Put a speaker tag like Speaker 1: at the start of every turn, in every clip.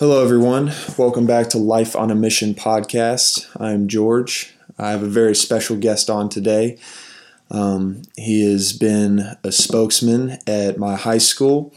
Speaker 1: Hello, everyone. Welcome back to Life on a Mission podcast. I'm George. I have a very special guest on today. Um, he has been a spokesman at my high school.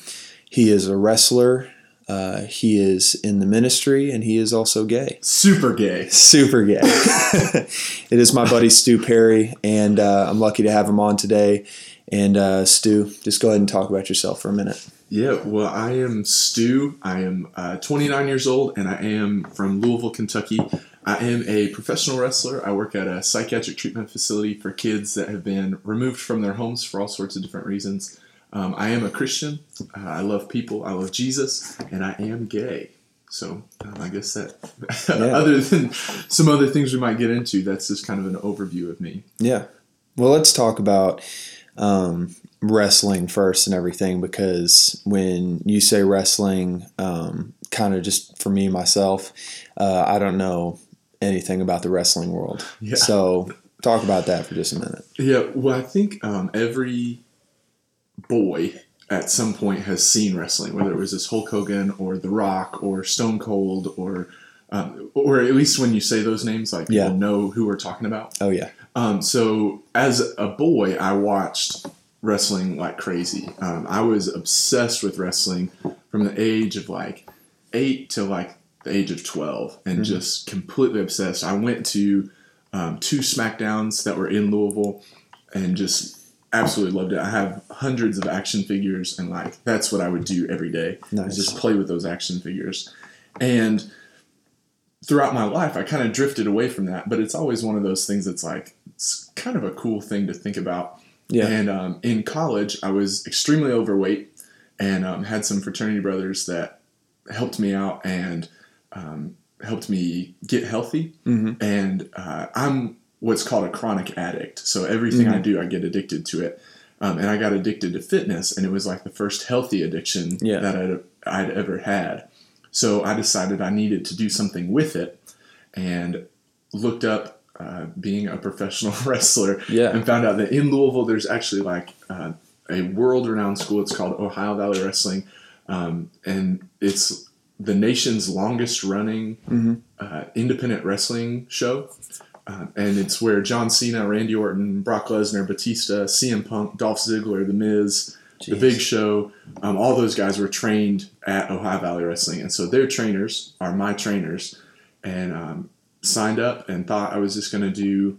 Speaker 1: He is a wrestler. Uh, he is in the ministry, and he is also gay.
Speaker 2: Super gay.
Speaker 1: Super gay. it is my buddy Stu Perry, and uh, I'm lucky to have him on today. And uh, Stu, just go ahead and talk about yourself for a minute.
Speaker 2: Yeah, well, I am Stu. I am uh, 29 years old, and I am from Louisville, Kentucky. I am a professional wrestler. I work at a psychiatric treatment facility for kids that have been removed from their homes for all sorts of different reasons. Um, I am a Christian. Uh, I love people. I love Jesus, and I am gay. So um, I guess that,
Speaker 1: Yeah.
Speaker 2: other than some other things we might get into, that's just kind of an overview of me.
Speaker 1: Yeah. Well, let's talk about um, wrestling first and everything because when you say wrestling, um, kind of just for me myself, uh, I don't know anything about the wrestling world.
Speaker 2: Yeah.
Speaker 1: So talk about that for just a minute.
Speaker 2: Yeah, well, I think um, every boy at some point has seen wrestling, whether it was this Hulk Hogan or The Rock or Stone Cold or um, or at least when you say those names, like people
Speaker 1: Yeah.
Speaker 2: know who we're talking about.
Speaker 1: Oh yeah.
Speaker 2: Um, so as a boy, I watched wrestling like crazy. Um, I was obsessed with wrestling from the age of like eight to like the age of 12 and
Speaker 1: Mhm.
Speaker 2: just completely obsessed. I went to um, two SmackDowns that were in Louisville and just absolutely loved it. I have hundreds of action figures and like that's what I would do every day.
Speaker 1: Nice.
Speaker 2: Just play with those action figures. And throughout my life, I kind of drifted away from that, but it's always one of those things that's like, it's kind of a cool thing to think about.
Speaker 1: Yeah.
Speaker 2: And um, in college, I was extremely overweight and um, had some fraternity brothers that helped me out and um, helped me get healthy.
Speaker 1: hmm
Speaker 2: And uh, I'm what's called a chronic addict. So everything I do, I get addicted to it. Um, and I got addicted to fitness, and it was like the first healthy addiction
Speaker 1: Yeah.
Speaker 2: that I'd, I'd ever had. So I decided I needed to do something with it and looked up uh, being a professional wrestler
Speaker 1: Yeah.
Speaker 2: and found out that in Louisville there's actually like uh, a world-renowned school. It's called Ohio Valley Wrestling, um, and it's the nation's longest-running
Speaker 1: hmm
Speaker 2: uh, independent wrestling show. Um, and it's where John Cena, Randy Orton, Brock Lesnar, Batista, CM Punk, Dolph Ziggler, The Miz, The Big Show, um, all those guys were trained at Ohio Valley Wrestling. And so their trainers are my trainers. And um, signed up and thought I was just going to do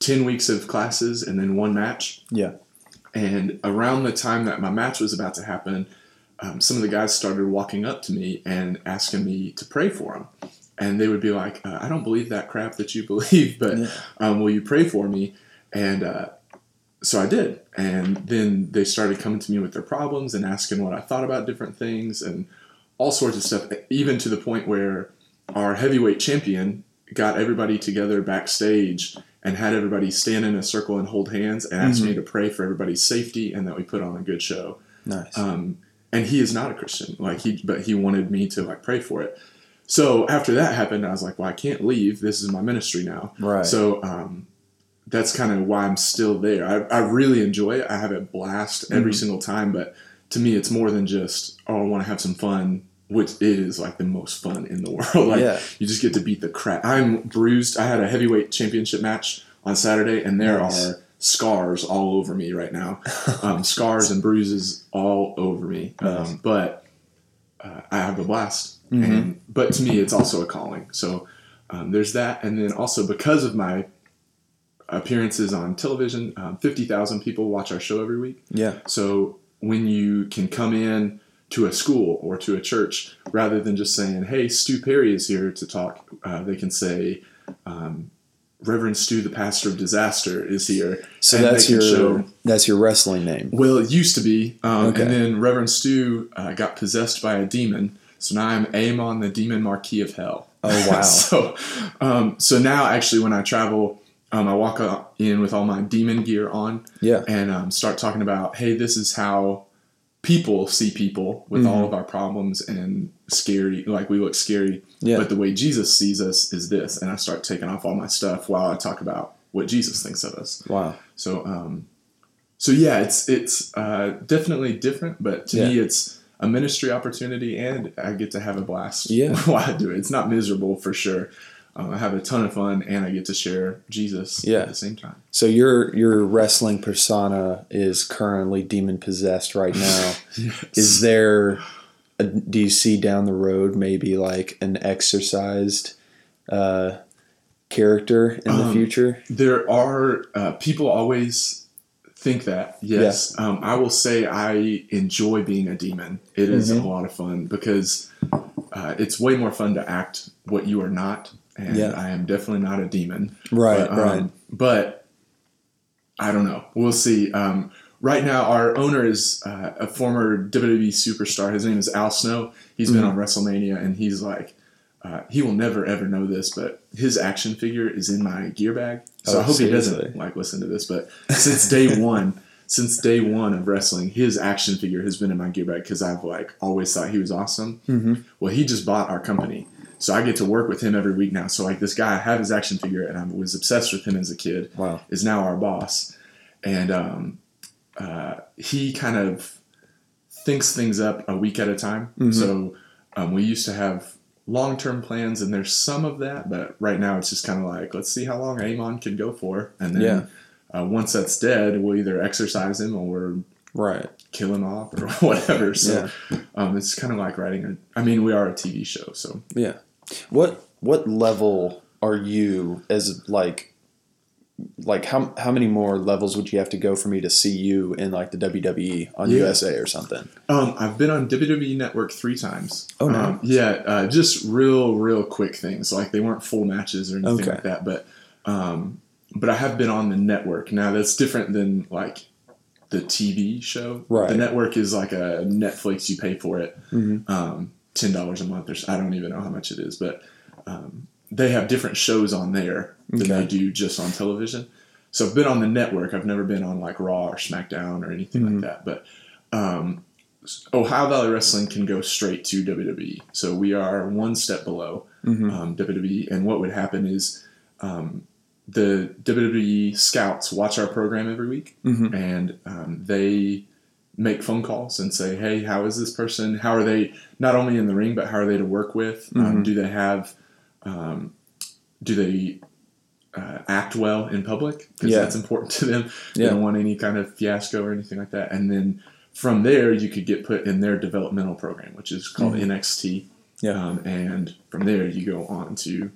Speaker 2: 10 weeks of classes and then one match.
Speaker 1: Yeah.
Speaker 2: And around the time that my match was about to happen, um, some of the guys started walking up to me and asking me to pray for them. And they would be like, uh, I don't believe that crap that you believe, but
Speaker 1: Yeah.
Speaker 2: um, will you pray for me? And uh, so I did. And then they started coming to me with their problems and asking what I thought about different things and all sorts of stuff, even to the point where our heavyweight champion got everybody together backstage and had everybody stand in a circle and hold hands and asked
Speaker 1: Mhm.
Speaker 2: me to pray for everybody's safety and that we put on a good show.
Speaker 1: Nice.
Speaker 2: Um, and he is not a Christian, like he, but he wanted me to like pray for it. So after that happened, I was like, well, I can't leave. This is my ministry now.
Speaker 1: right.
Speaker 2: So um, that's kind of why I'm still there. I, I really enjoy it. I have a blast every
Speaker 1: Mhm.
Speaker 2: single time. But to me, it's more than just oh, I want to have some fun, which is like the most fun in the world. like
Speaker 1: yeah.
Speaker 2: you just get to beat the crap. I'm bruised. I had a heavyweight championship match on Saturday, and there
Speaker 1: Nice.
Speaker 2: are scars all over me right now. Um, scars and bruises all over me.
Speaker 1: Nice.
Speaker 2: Um, but uh, I have a blast.
Speaker 1: Mhm.
Speaker 2: And but to me, it's also a calling. So um, there's that, and then also because of my appearances on television, um, fifty thousand people watch our show every week.
Speaker 1: Yeah.
Speaker 2: So when you can come in to a school or to a church, rather than just saying, "Hey, Stu Perry is here to talk," uh, they can say. Um, Reverend Stu, the pastor of disaster, is here.
Speaker 1: So that's your
Speaker 2: show-
Speaker 1: that's your wrestling name.
Speaker 2: Well, it used to be, um,
Speaker 1: Okay.
Speaker 2: and then Reverend Stu uh, got possessed by a demon. So now I'm Amon, the demon marquis of hell.
Speaker 1: Oh wow.
Speaker 2: so, um, so now actually, when I travel, um, I walk in with all my demon gear on
Speaker 1: yeah.
Speaker 2: and um, start talking about, hey, this is how people see people with all
Speaker 1: Mhm.
Speaker 2: of our problems and scary, like we look scary.
Speaker 1: Yeah.
Speaker 2: But the way Jesus sees us is this, and I start taking off all my stuff while I talk about what Jesus thinks of us.
Speaker 1: wow.
Speaker 2: So, um, so yeah, it's it's uh, definitely different, but to me, it's a ministry opportunity, and I get to have a blast
Speaker 1: Yeah.
Speaker 2: while I do it. It's not miserable for sure. Um, I have a ton of fun, and I get to share Jesus
Speaker 1: Yeah.
Speaker 2: at the same time.
Speaker 1: So your your wrestling persona is currently demon possessed right now. Is there? A, do you see down the road maybe like an exercised uh, character in the
Speaker 2: Um,
Speaker 1: future?
Speaker 2: There are uh, people always think that. Yes, um, I will say I enjoy being a demon. It is
Speaker 1: Mhm.
Speaker 2: a lot of fun because uh, it's way more fun to act what you are not, and
Speaker 1: Yeah.
Speaker 2: I am definitely not a demon.
Speaker 1: Right,
Speaker 2: but, um,
Speaker 1: right.
Speaker 2: But I don't know. We'll see. Um, right now, our owner is uh, a former WWE superstar. His name is Al Snow. He's been
Speaker 1: Mhm.
Speaker 2: on WrestleMania, and he's like. Uh, he will never ever know this, but his action figure is in my gear bag. So
Speaker 1: Oh,
Speaker 2: I hope he doesn't like listen to this. But since day one, since day one of wrestling, his action figure has been in my gear bag because I've like always thought he was awesome.
Speaker 1: Mm-hmm.
Speaker 2: Well, he just bought our company, so I get to work with him every week now. So like this guy, I have his action figure, and I was obsessed with him as a kid.
Speaker 1: Wow.
Speaker 2: Is now our boss, and um, uh, he kind of thinks things up a week at a time.
Speaker 1: Mhm.
Speaker 2: So um, we used to have long term plans, and there's some of that, but right now it's just kind of like let's see how long Amon can go for, and then.
Speaker 1: Yeah.
Speaker 2: Uh, once that's dead, we'll either exercise him or
Speaker 1: Right.
Speaker 2: kill him off or whatever. So um, it's kind of like writing a. I mean, we are a TV show, so
Speaker 1: Yeah. What what level are you as like like how how many more levels would you have to go for me to see you in like the WWE on
Speaker 2: Yeah.
Speaker 1: USA or something?
Speaker 2: Um, I've been on WWE Network three times.
Speaker 1: Oh, nice.
Speaker 2: Um, yeah, uh, just real, real quick things. Like they weren't full matches or anything
Speaker 1: Okay.
Speaker 2: like that. But, um, but I have been on the network. Now that's different than like the TV show.
Speaker 1: Right.
Speaker 2: The network is like a Netflix. You pay for it,
Speaker 1: Mhm.
Speaker 2: um, ten dollars a month, or I don't even know how much it is, but um, they have different shows on there than
Speaker 1: Okay.
Speaker 2: they do just on television. So I've been on the network. I've never been on like Raw or SmackDown or anything
Speaker 1: Mhm.
Speaker 2: like that. But um, Ohio Valley Wrestling can go straight to WWE. So we are one step below
Speaker 1: Mhm.
Speaker 2: um, WWE. And what would happen is um, the WWE scouts watch our program every week,
Speaker 1: Mhm.
Speaker 2: and um, they make phone calls and say, "Hey, how is this person? How are they not only in the ring, but how are they to work with? Um,
Speaker 1: Mhm.
Speaker 2: do they have? Um, do they?" Uh, act well in public because
Speaker 1: Yeah.
Speaker 2: that's important to them. They
Speaker 1: Yeah.
Speaker 2: don't want any kind of fiasco or anything like that. And then from there, you could get put in their developmental program, which is called
Speaker 1: Mhm.
Speaker 2: NXT.
Speaker 1: Yeah.
Speaker 2: Um, and from there, you go on to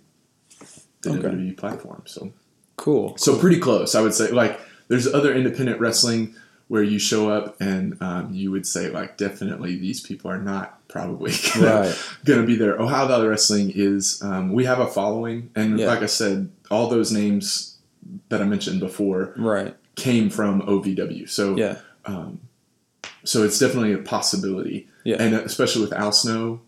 Speaker 2: the
Speaker 1: Okay.
Speaker 2: WWE platform. So,
Speaker 1: Cool.
Speaker 2: so pretty close, I would say. Like, there's other independent wrestling where you show up and um, you would say, like, definitely these people are not probably gonna,
Speaker 1: Right.
Speaker 2: gonna be there. Ohio Valley Wrestling is um, we have a following, and
Speaker 1: Yeah.
Speaker 2: like I said, all those names that I mentioned before
Speaker 1: Right.
Speaker 2: came from OVW. So
Speaker 1: Yeah.
Speaker 2: um, so it's definitely a possibility.
Speaker 1: Yeah.
Speaker 2: And especially with Al Snow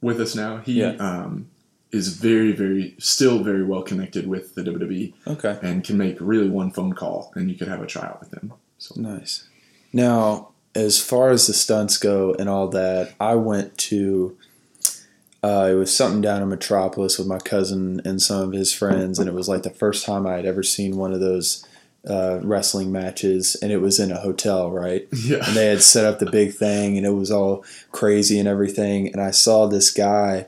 Speaker 2: with us now, he
Speaker 1: Yeah.
Speaker 2: um, is very, very, still very well connected with the WWE
Speaker 1: Okay.
Speaker 2: and can make really one phone call and you could have a tryout with him. So
Speaker 1: Nice. Now, as far as the stunts go and all that, I went to. Uh, it was something down in Metropolis with my cousin and some of his friends, and it was like the first time I had ever seen one of those uh, wrestling matches, and it was in a hotel, right?
Speaker 2: yeah,
Speaker 1: and they had set up the big thing and it was all crazy and everything and i saw this guy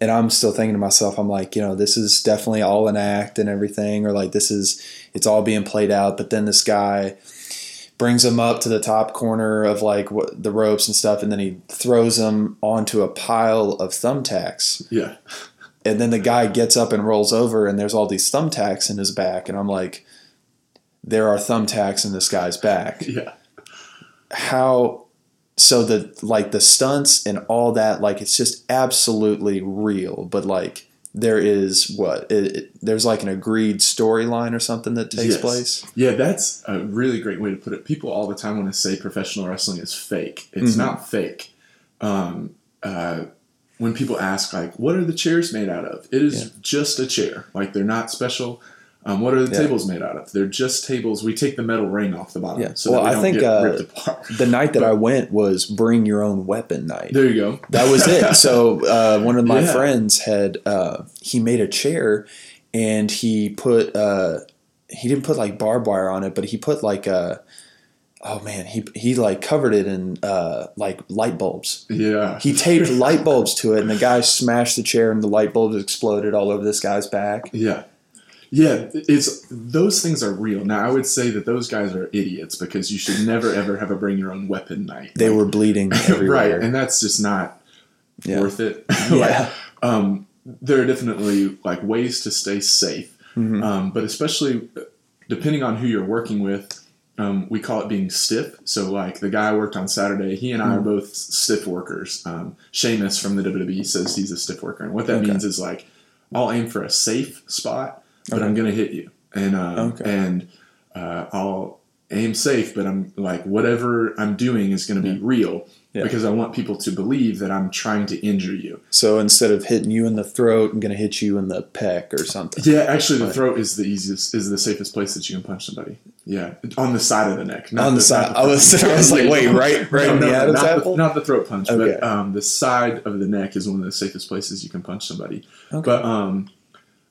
Speaker 1: and i'm still thinking to myself i'm like you know this is definitely all an act and everything or like this is it's all being played out but then this guy brings him up to the top corner of like what the ropes and stuff and then he throws him onto a pile of thumbtacks.
Speaker 2: Yeah,
Speaker 1: and then the guy gets up and rolls over and there's all these thumbtacks in his back and i'm like there are thumbtacks in this guy's back.
Speaker 2: Yeah.
Speaker 1: how so the like the stunts and all that like it's just absolutely real but like there is what it, it- there's like an agreed storyline or something that takes
Speaker 2: Yes.
Speaker 1: place
Speaker 2: Yeah, that's a really great way to put it. People all the time want to say professional wrestling is fake. It's
Speaker 1: Mhm.
Speaker 2: not fake. Um, uh, when people ask, like, what are the chairs made out of? It is
Speaker 1: Yeah.
Speaker 2: just a chair. Like, they're not special. Um, what are the
Speaker 1: Yeah.
Speaker 2: tables made out of? They're just tables. We take the metal ring off the bottom
Speaker 1: Yeah.
Speaker 2: so
Speaker 1: Well, I think, uh, the night that i went was bring your own weapon night
Speaker 2: There you go.
Speaker 1: that was it so uh, one of my
Speaker 2: Yeah.
Speaker 1: friends had uh, he made a chair and he put uh, he didn't put like barbed wire on it but he put like a oh man, he he like covered it in uh, like light bulbs.
Speaker 2: Yeah.
Speaker 1: He taped light bulbs to it, and the guy smashed the chair, and the light bulbs exploded all over this guy's back.
Speaker 2: Yeah. Yeah, it's those things are real. Now I would say that those guys are idiots because you should never ever have a bring your own weapon night.
Speaker 1: They
Speaker 2: Like,
Speaker 1: were bleeding everywhere.
Speaker 2: right, and that's just not
Speaker 1: Yeah.
Speaker 2: worth it.
Speaker 1: Yeah.
Speaker 2: like, um, there are definitely like ways to stay safe,
Speaker 1: Mhm.
Speaker 2: um, but especially depending on who you're working with, um, we call it being stiff. So like the guy I worked on Saturday, he and I are
Speaker 1: Mm-hmm.
Speaker 2: both stiff workers. Um, Sheamus from the WWE says he's a stiff worker, and what that
Speaker 1: Okay.
Speaker 2: means is like I'll aim for a safe spot, but
Speaker 1: Okay.
Speaker 2: I'm gonna hit you, and uh,
Speaker 1: Okay.
Speaker 2: and uh, I'll aim safe, but I'm like whatever I'm doing is gonna be real.
Speaker 1: Yeah.
Speaker 2: Because I want people to believe that I'm trying to injure you.
Speaker 1: So instead of hitting you in the throat, I'm gonna hit you in the pec or something.
Speaker 2: Yeah, actually, the throat is the easiest, is the safest place that you can punch somebody. Yeah, on the side of the neck. not
Speaker 1: On the side. I was- I was like, wait, right- right in the
Speaker 2: not? The, not the throat punch,
Speaker 1: Okay.
Speaker 2: but um, the side of the neck is one of the safest places you can punch somebody.
Speaker 1: Okay.
Speaker 2: But um,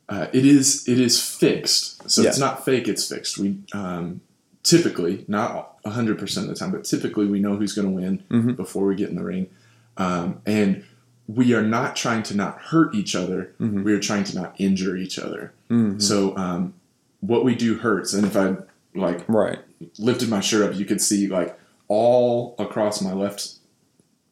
Speaker 2: uh, it is it is fixed, so it's not fake. It's fixed. We um, typically, not hundred percent of the time, but typically we know who's going to win
Speaker 1: Mhm.
Speaker 2: before we get in the ring, um, and we are not trying to not hurt each other.
Speaker 1: Mhm.
Speaker 2: We are trying to not injure each other.
Speaker 1: Mhm.
Speaker 2: So um, what we do hurts, and if I like
Speaker 1: Right.
Speaker 2: lifted my shirt up, you could see like all across my left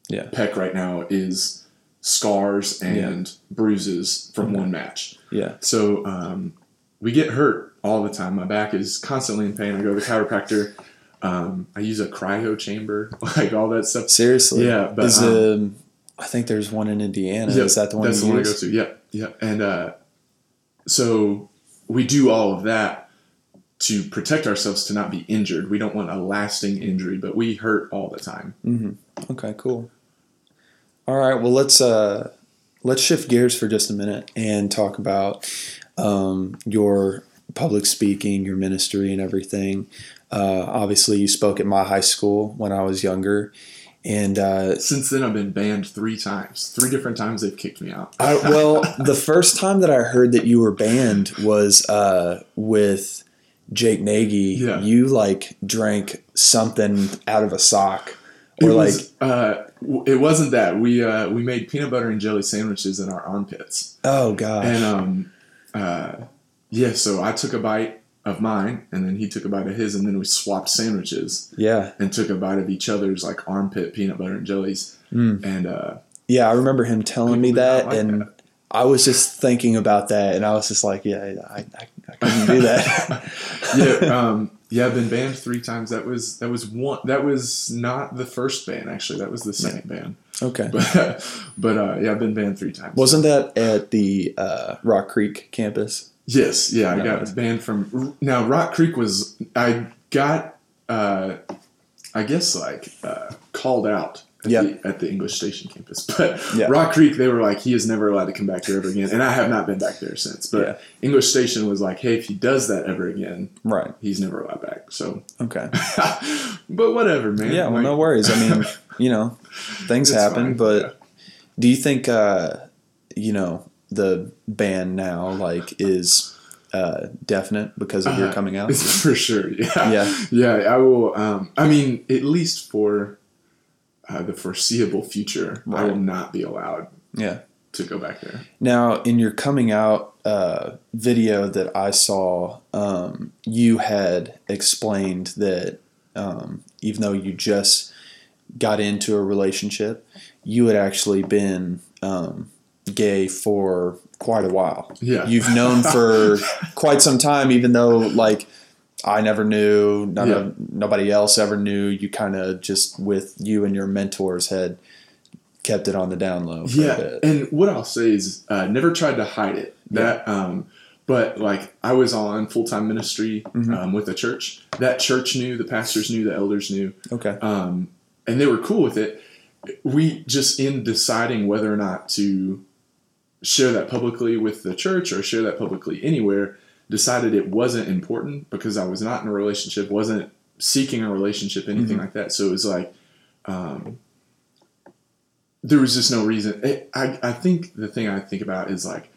Speaker 1: Yeah.
Speaker 2: pec right now is scars and bruises from
Speaker 1: Okay.
Speaker 2: one match.
Speaker 1: Yeah.
Speaker 2: So um, we get hurt all the time. My back is constantly in pain. I go to the chiropractor. Um, I use a cryo chamber, like all that stuff.
Speaker 1: Seriously.
Speaker 2: Yeah, but,
Speaker 1: is
Speaker 2: um,
Speaker 1: um, I think there's one in Indiana.
Speaker 2: Yep,
Speaker 1: is that the one?
Speaker 2: That's
Speaker 1: you
Speaker 2: the one I go to. Yep, yep. And uh, so we do all of that to protect ourselves to not be injured. We don't want a lasting injury, but we hurt all the time.
Speaker 1: Mm-hmm. Okay, cool. All right, well let's uh, let's shift gears for just a minute and talk about um, your public speaking, your ministry, and everything. Uh, obviously, you spoke at my high school when I was younger, and uh,
Speaker 2: Since then, I've been banned three times. Three different times they've kicked me out.
Speaker 1: I, well, the first time that I heard that you were banned was uh, with Jake Nagy.
Speaker 2: Yeah.
Speaker 1: You like drank something out of a sock, or like
Speaker 2: was, uh, w- it wasn't that we uh, we made peanut butter and jelly sandwiches in our armpits,
Speaker 1: oh gosh,
Speaker 2: and um, uh, yeah. So I took a bite of mine, and then he took a bite of his, and then we swapped sandwiches
Speaker 1: yeah,
Speaker 2: and took a bite of each other's like armpit peanut butter and jellies,
Speaker 1: Mm.
Speaker 2: and uh,
Speaker 1: yeah. I remember him telling me
Speaker 2: People did not
Speaker 1: that,
Speaker 2: like
Speaker 1: and
Speaker 2: that.
Speaker 1: I was just thinking about that, and I was just like, yeah, I, I, I couldn't do that.
Speaker 2: yeah, um, yeah, I've been banned three times. That was that was one. That was not the first ban. Actually, that was the second ban.
Speaker 1: okay.
Speaker 2: But but uh, yeah, I've been banned three times.
Speaker 1: Wasn't that at the uh, Rock Creek campus?
Speaker 2: Yes, yeah, I got banned from. Now Rock Creek was I got uh, I guess like uh, called out at,
Speaker 1: Yeah.
Speaker 2: the, at the English Station campus, but
Speaker 1: Yeah.
Speaker 2: Rock Creek they were like he is never allowed to come back here ever again, and I have not been back there since. But
Speaker 1: Yeah.
Speaker 2: English Station was like, hey, if he does that ever again,
Speaker 1: Right.
Speaker 2: he's never allowed back. So,
Speaker 1: Okay.
Speaker 2: but whatever, man.
Speaker 1: Yeah. Well,
Speaker 2: Like,
Speaker 1: no worries. I mean, you know, things happen,
Speaker 2: fine,
Speaker 1: but.
Speaker 2: yeah.
Speaker 1: Do you think, uh, you know, the ban now like is uh, definite because of your
Speaker 2: Uh,
Speaker 1: coming out?
Speaker 2: for sure. Yeah.
Speaker 1: Yeah.
Speaker 2: Yeah. I will. Um, I mean, at least for uh, the foreseeable future, I will not be allowed
Speaker 1: Yeah.
Speaker 2: to go back there.
Speaker 1: Now, in your coming out uh, video that I saw, um, you had explained that um, even though you just got into a relationship, you had actually been um, gay for quite a while.
Speaker 2: Yeah.
Speaker 1: You've known for quite some time, even though like I never knew, none
Speaker 2: Yeah.
Speaker 1: of nobody else ever knew. You kind of just with you and your mentors had kept it on the down low. For a
Speaker 2: yeah.
Speaker 1: bit.
Speaker 2: And what I'll say is, uh, never tried to hide it. That. Um, but like I was on full time ministry
Speaker 1: Mhm.
Speaker 2: um, with a church. That church knew, the pastors knew, the elders knew,
Speaker 1: Okay.
Speaker 2: um, and they were cool with it. We just in deciding whether or not to share that publicly with the church or share that publicly anywhere, decided it wasn't important because I was not in a relationship, wasn't seeking a relationship, anything
Speaker 1: Mhm.
Speaker 2: like that. So it was like, um, there was just no reason. It, I, I think the thing I think about is like,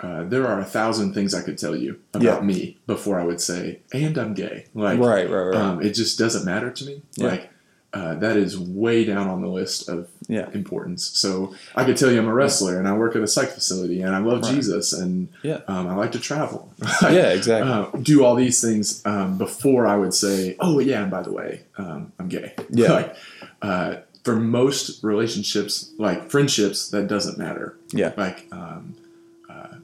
Speaker 2: uh, there are a thousand things I could tell you about
Speaker 1: Yeah.
Speaker 2: me before I would say, and I'm gay. Like,
Speaker 1: right, right, right.
Speaker 2: um, it just doesn't matter to me.
Speaker 1: Yeah.
Speaker 2: Like, uh, that is way down on the list of
Speaker 1: Yeah.
Speaker 2: importance. So I could tell you I'm a wrestler and I work at a psych facility and I love
Speaker 1: Right.
Speaker 2: Jesus and
Speaker 1: Yeah.
Speaker 2: um, I like to travel.
Speaker 1: yeah, exactly.
Speaker 2: uh, do all these things um, before I would say, oh yeah, and by the way, um, I'm gay.
Speaker 1: Yeah.
Speaker 2: like uh, for most relationships, like friendships, that doesn't matter.
Speaker 1: Yeah.
Speaker 2: Like um, uh,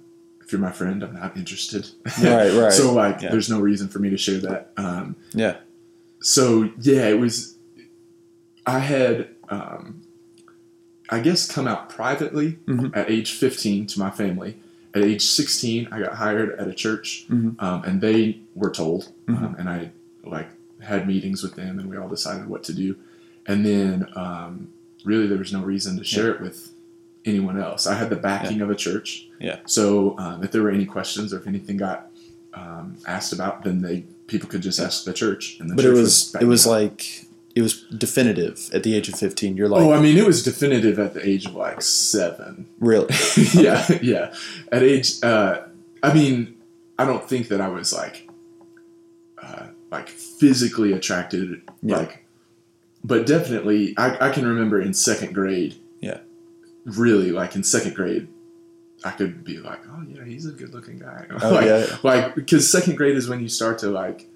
Speaker 2: if you're my friend, I'm not interested.
Speaker 1: Right, right.
Speaker 2: so like,
Speaker 1: Yeah.
Speaker 2: there's no reason for me to share that. Um,
Speaker 1: yeah.
Speaker 2: so yeah, it was. I had, um, I guess, come out privately
Speaker 1: Mhm.
Speaker 2: at age 15 to my family. At age 16, I got hired at a church,
Speaker 1: Mhm.
Speaker 2: um, and they were told, um,
Speaker 1: Mhm.
Speaker 2: and I like had meetings with them, and we all decided what to do. And then, um, really, there was no reason to share it with anyone else. I had the backing of a church,
Speaker 1: Yeah.
Speaker 2: So um, if there were any questions or if anything got um, asked about, then they people could just ask the church, and the
Speaker 1: But it
Speaker 2: church would
Speaker 1: was it was like it was definitive at the age of 15. You're like,
Speaker 2: oh, I mean, it was definitive at the age of like seven.
Speaker 1: really?
Speaker 2: yeah, yeah. At age, uh, I mean, I don't think that I was like, uh, like physically attracted,
Speaker 1: Yeah.
Speaker 2: like, but definitely, I, I can remember in second grade.
Speaker 1: Yeah.
Speaker 2: Really, like in second grade, I could be like, oh yeah, he's a good-looking guy.
Speaker 1: Oh,
Speaker 2: like,
Speaker 1: yeah.
Speaker 2: like because second grade is when you start to like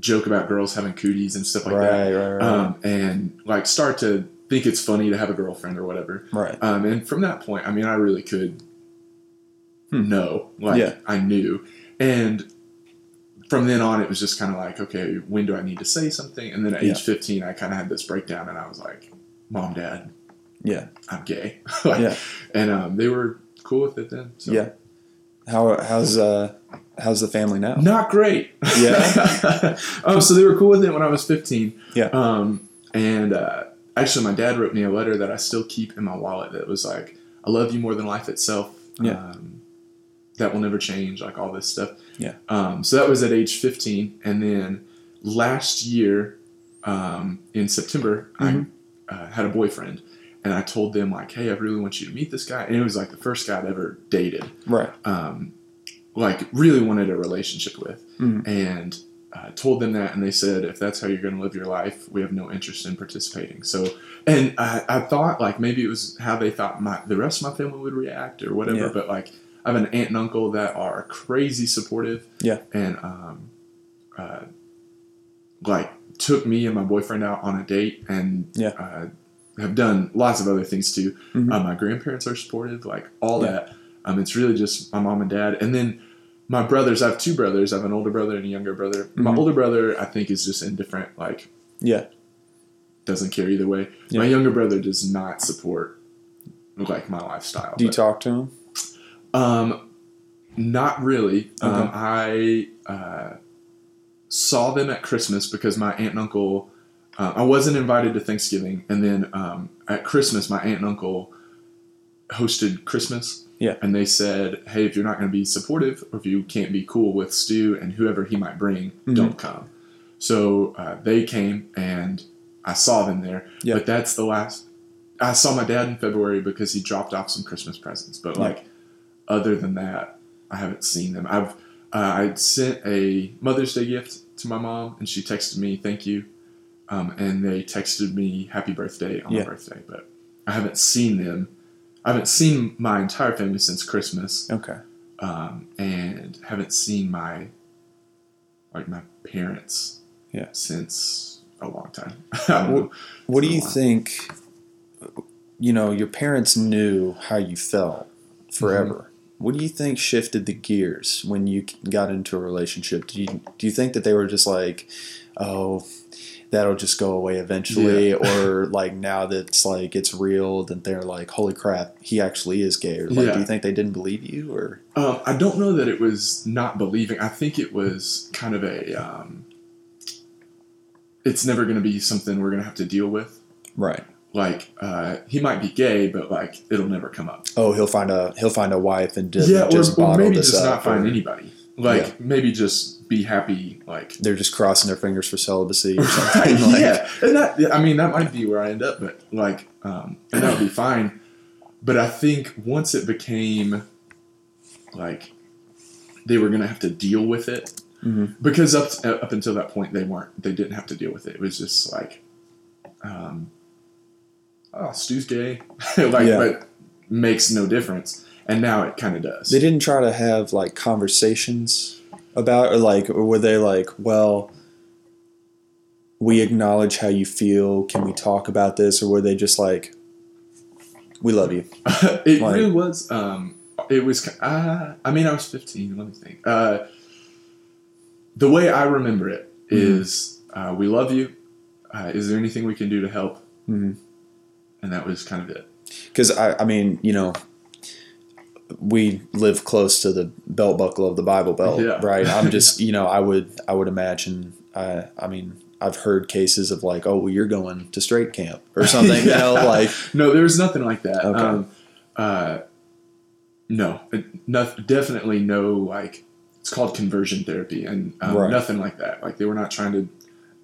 Speaker 2: joke about girls having cooties and stuff like that
Speaker 1: right, right, right.
Speaker 2: um, and like start to think it's funny to have a girlfriend or whatever.
Speaker 1: right.
Speaker 2: Um, and from that point, I mean, I really could
Speaker 1: Hmm.
Speaker 2: know, like
Speaker 1: Yeah.
Speaker 2: I knew, and from then on, it was just kind of like, okay, when do I need to say something? And then at
Speaker 1: Yeah.
Speaker 2: age fifteen, I kind of had this breakdown, and I was like, Mom, Dad,
Speaker 1: Yeah.
Speaker 2: I'm gay, Like,
Speaker 1: Yeah.
Speaker 2: and um, they were cool with it then. So.
Speaker 1: Yeah. How how's uh how's the family now?
Speaker 2: Not great.
Speaker 1: Yeah.
Speaker 2: um, so they were cool with it when I was 15.
Speaker 1: Yeah.
Speaker 2: Um, and uh, actually, my dad wrote me a letter that I still keep in my wallet that was like, I love you more than life itself.
Speaker 1: Yeah.
Speaker 2: Um, that will never change, like all this stuff.
Speaker 1: Yeah.
Speaker 2: Um, so that was at age 15. And then last year, um, in September,
Speaker 1: Mhm.
Speaker 2: I uh, had a boyfriend. And I told them, like, hey, I really want you to meet this guy. And it was like the first guy I'd ever dated
Speaker 1: Right.
Speaker 2: um, like really wanted a relationship with,
Speaker 1: Mhm.
Speaker 2: and uh, told them that, and they said, if that's how you're going to live your life, we have no interest in participating. So, and I, I thought like maybe it was how they thought my the rest of my family would react or whatever,
Speaker 1: Yeah.
Speaker 2: but like I have an aunt and uncle that are crazy supportive,
Speaker 1: Yeah.
Speaker 2: and um, uh, like took me and my boyfriend out on a date, and
Speaker 1: Yeah.
Speaker 2: uh, have done lots of other things too.
Speaker 1: Mhm.
Speaker 2: Uh, my grandparents are supportive, like all
Speaker 1: Yeah.
Speaker 2: that. Um, it's really just my mom and dad, and then my brothers. I have two brothers. I have an older brother and a younger brother. My
Speaker 1: Mhm.
Speaker 2: older brother, I think, is just indifferent. Like
Speaker 1: Yeah.
Speaker 2: doesn't care either way.
Speaker 1: Yeah.
Speaker 2: My younger brother does not support like my lifestyle.
Speaker 1: Do you
Speaker 2: but-
Speaker 1: talk to him?
Speaker 2: um, not really. Um, I uh, saw them at Christmas because my aunt and uncle. Uh, I wasn't invited to Thanksgiving, and then um, at Christmas, my aunt and uncle hosted Christmas.
Speaker 1: Yeah.
Speaker 2: And they said, "Hey, if you're not going to be supportive, or if you can't be cool with Stu and whoever he might bring,
Speaker 1: Mhm.
Speaker 2: don't come." So uh, they came, and I saw them there.
Speaker 1: Yeah.
Speaker 2: But that's the last. I saw my dad in February because he dropped off some Christmas presents. But
Speaker 1: Yeah.
Speaker 2: like, other than that, I haven't seen them. I've uh, I sent a Mother's Day gift to my mom, and she texted me thank you, um, and they texted me happy birthday on
Speaker 1: Yeah.
Speaker 2: my birthday. But I haven't seen them. I haven't seen my entire family since Christmas,
Speaker 1: Okay.
Speaker 2: um, and haven't seen my like my parents
Speaker 1: Yeah.
Speaker 2: since a long time. I.
Speaker 1: What do you think? You know, your parents knew how you felt forever.
Speaker 2: Mm-hmm.
Speaker 1: What do you think shifted the gears when you got into a relationship? Do you do you think that they were just like, oh, that'll just go away eventually, or like now that it's like it's real, that they're like, holy crap, he actually is gay? Or like,
Speaker 2: Yeah.
Speaker 1: do you think they didn't believe you? Or
Speaker 2: Um, I don't know that it was not believing. I think it was kind of a. Um, it's never going to be something we're going to have to deal with.
Speaker 1: right?
Speaker 2: Like uh, he might be gay, but like it'll never come up.
Speaker 1: Oh, he'll find a he'll find a wife and just,
Speaker 2: yeah,
Speaker 1: just
Speaker 2: or, or maybe just not find anybody. Like
Speaker 1: Yeah.
Speaker 2: maybe just be happy. Like
Speaker 1: They're just crossing their fingers for celibacy or something. like,
Speaker 2: yeah, and that I mean that might be where I end up, but like, um, and that would be fine. But I think once it became like they were going to have to deal with it
Speaker 1: Mhm.
Speaker 2: because up up until that point they weren't they didn't have to deal with it. It was just like, um, oh, Stu's gay, like,
Speaker 1: Yeah.
Speaker 2: but makes no difference. And now it kind of does.
Speaker 1: They didn't try to have like conversations about, or like, or were they like, well, we acknowledge how you feel. Can we talk about this? Or were they just like, we love you?
Speaker 2: it
Speaker 1: Like-
Speaker 2: really was. Um, it was. Uh, I mean, I was 15. Let me think. Uh, the way I remember it is, Mm-hmm. uh, we love you. Uh, is there anything we can do to help?
Speaker 1: Mhm.
Speaker 2: And that was kind of it.
Speaker 1: Because I, I mean, you know, we live close to the belt buckle of the Bible Belt,
Speaker 2: Yeah.
Speaker 1: right? I'm just, you know, I would, I would imagine. I, I mean, I've heard cases of like, oh, well, you're going to straight camp or something, you know, like,
Speaker 2: no, there was nothing like that.
Speaker 1: Okay.
Speaker 2: Um, uh, no, it- no, definitely no. Like it's called conversion therapy, and um,
Speaker 1: Right.
Speaker 2: nothing like that. Like they were not trying to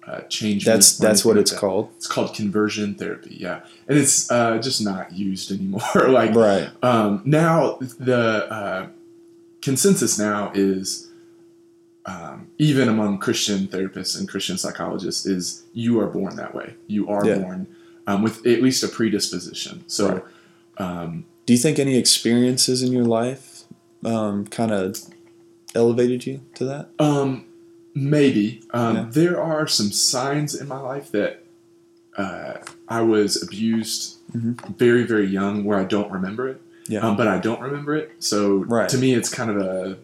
Speaker 2: uh, change.
Speaker 1: that's that's what
Speaker 2: anything
Speaker 1: it's
Speaker 2: like that.
Speaker 1: called,
Speaker 2: It's called conversion therapy. Yeah, and it's uh, just not used anymore. like
Speaker 1: right?
Speaker 2: um, now, the uh, consensus now is um, even among Christian therapists and Christian psychologists is you are born that way. You are
Speaker 1: Yeah.
Speaker 2: born um, with at least a predisposition. So. Um,
Speaker 1: Do you think any experiences in your life um, kind of elevated you to that?
Speaker 2: Maybe. Um,
Speaker 1: Yeah.
Speaker 2: There are some signs in my life that uh, I was abused
Speaker 1: Mhm.
Speaker 2: very, very young where I don't remember it.
Speaker 1: Yeah.
Speaker 2: Um, but I don't remember it. So
Speaker 1: Right.
Speaker 2: to me, it's kind of a.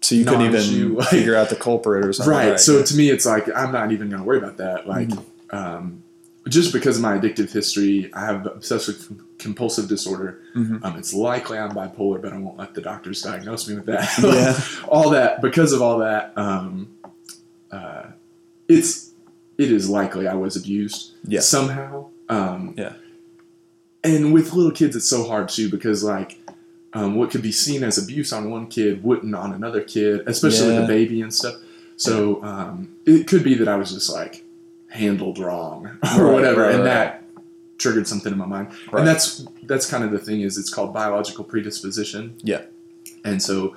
Speaker 1: So you couldn't even
Speaker 2: like-
Speaker 1: figure out the culprit or something,
Speaker 2: Right. So
Speaker 1: yeah.
Speaker 2: to me, it's like, I'm not even going to worry about that. Like,
Speaker 1: Mm-hmm.
Speaker 2: um, just because of my addictive history, I have obsessive compulsive disorder.
Speaker 1: Mhm.
Speaker 2: Um, it's likely I'm bipolar, but I won't let the doctors diagnose me with that.
Speaker 1: Yeah.
Speaker 2: all that because of all that, um, it's it is likely I was abused
Speaker 1: Yeah.
Speaker 2: somehow. Um,
Speaker 1: Yeah.
Speaker 2: And with little kids, it's so hard too because like. Um, what could be seen as abuse on one kid wouldn't on another kid, especially
Speaker 1: Yeah.
Speaker 2: a baby and stuff. So um, it could be that I was just like handled wrong or
Speaker 1: Right,
Speaker 2: whatever,
Speaker 1: right,
Speaker 2: and
Speaker 1: right.
Speaker 2: that triggered something in my mind. And that's that's kind of the thing is it's called biological predisposition.
Speaker 1: Yeah.
Speaker 2: And so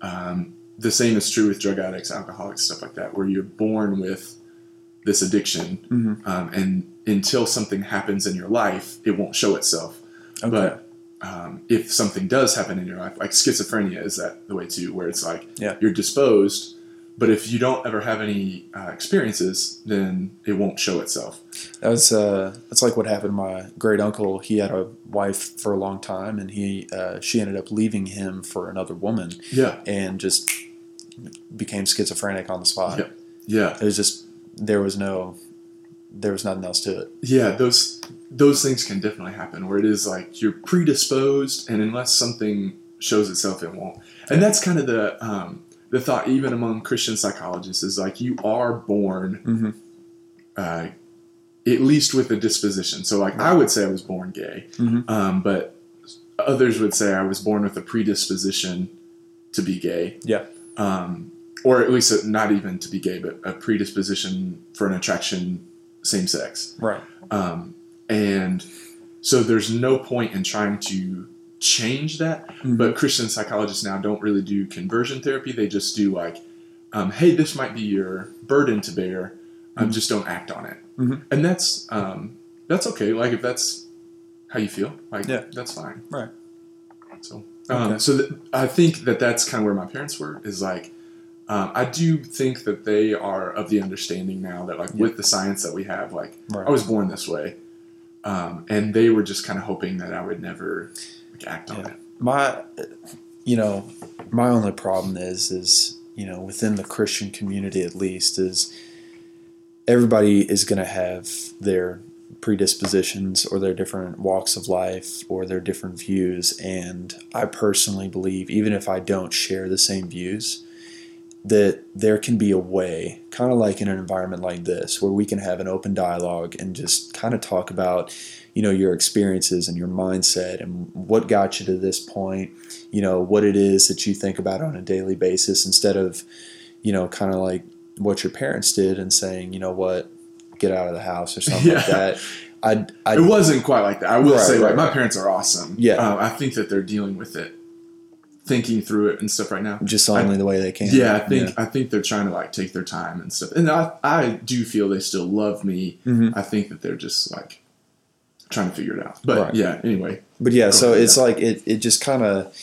Speaker 2: um, the same is true with drug addicts, alcoholics, stuff like that, where you're born with this addiction,
Speaker 1: Mhm.
Speaker 2: um, and until something happens in your life, it won't show itself.
Speaker 1: Okay.
Speaker 2: But um, if something does happen in your life, like schizophrenia is that the way too, where it's like
Speaker 1: Yeah.
Speaker 2: you're disposed, but if you don't ever have any uh, experiences, then it won't show itself.
Speaker 1: That was uh, that's like what happened to my great uncle. He had a wife for a long time, and he uh, she ended up leaving him for another woman,
Speaker 2: Yeah,
Speaker 1: and just became schizophrenic on the spot.
Speaker 2: Yep. yeah,
Speaker 1: It was just there was no there was nothing else to it.
Speaker 2: yeah. Those those things can definitely happen where it is like you're predisposed, and unless something shows itself, it won't. And that's kind of the um, the thought, even among Christian psychologists, is like you are born
Speaker 1: Mm-hmm.
Speaker 2: uh, at least with a disposition. So, like, I would say I was born gay,
Speaker 1: Mhm.
Speaker 2: um, but others would say I was born with a predisposition to be gay.
Speaker 1: Yeah.
Speaker 2: Um, or at least a, not even to be gay, but a predisposition for an attraction same sex.
Speaker 1: Right.
Speaker 2: Um, and so there's no point in trying to change that.
Speaker 1: Mhm.
Speaker 2: But Christian psychologists now don't really do conversion therapy. They just do like, um, hey, this might be your burden to bear. Um,
Speaker 1: Mhm.
Speaker 2: Just don't act on it.
Speaker 1: Mhm.
Speaker 2: And that's um, that's okay. Like if that's how you feel, like
Speaker 1: Yeah.
Speaker 2: that's fine.
Speaker 1: Right.
Speaker 2: So, um,
Speaker 1: Okay.
Speaker 2: so th- I think that that's kind of where my parents were. Is like, um, I do think that they are of the understanding now that like
Speaker 1: Yeah.
Speaker 2: with the science that we have, like
Speaker 1: Right.
Speaker 2: I was born this way, um, and they were just kind of hoping that I would never act on
Speaker 1: Yeah.
Speaker 2: it.
Speaker 1: my you know my only problem is is you know within the christian community at least is everybody is going to have their predispositions or their different walks of life or their different views and i personally believe even if i don't share the same views that there can be a way kind of like in an environment like this where we can have an open dialogue and just kind of talk about you know your experiences and your mindset and what got you to this point you know what it is that you think about on a daily basis instead of you know kind of like what your parents did and saying you know what get out of the house or something like that i i
Speaker 2: It wasn't quite like that. I will
Speaker 1: Right,
Speaker 2: say,
Speaker 1: right,
Speaker 2: like, my
Speaker 1: right.
Speaker 2: parents are awesome.
Speaker 1: Yeah.
Speaker 2: Um, I think that they're dealing with it thinking through it and stuff right now.
Speaker 1: just only the way they can.
Speaker 2: Yeah, I think I think they're trying to like take their time and stuff. And I I do feel they still love me.
Speaker 1: Mhm.
Speaker 2: I think that they're just like trying to figure it out. But
Speaker 1: Right.
Speaker 2: yeah, anyway.
Speaker 1: But yeah, so it's
Speaker 2: yeah.
Speaker 1: like it, it just kind of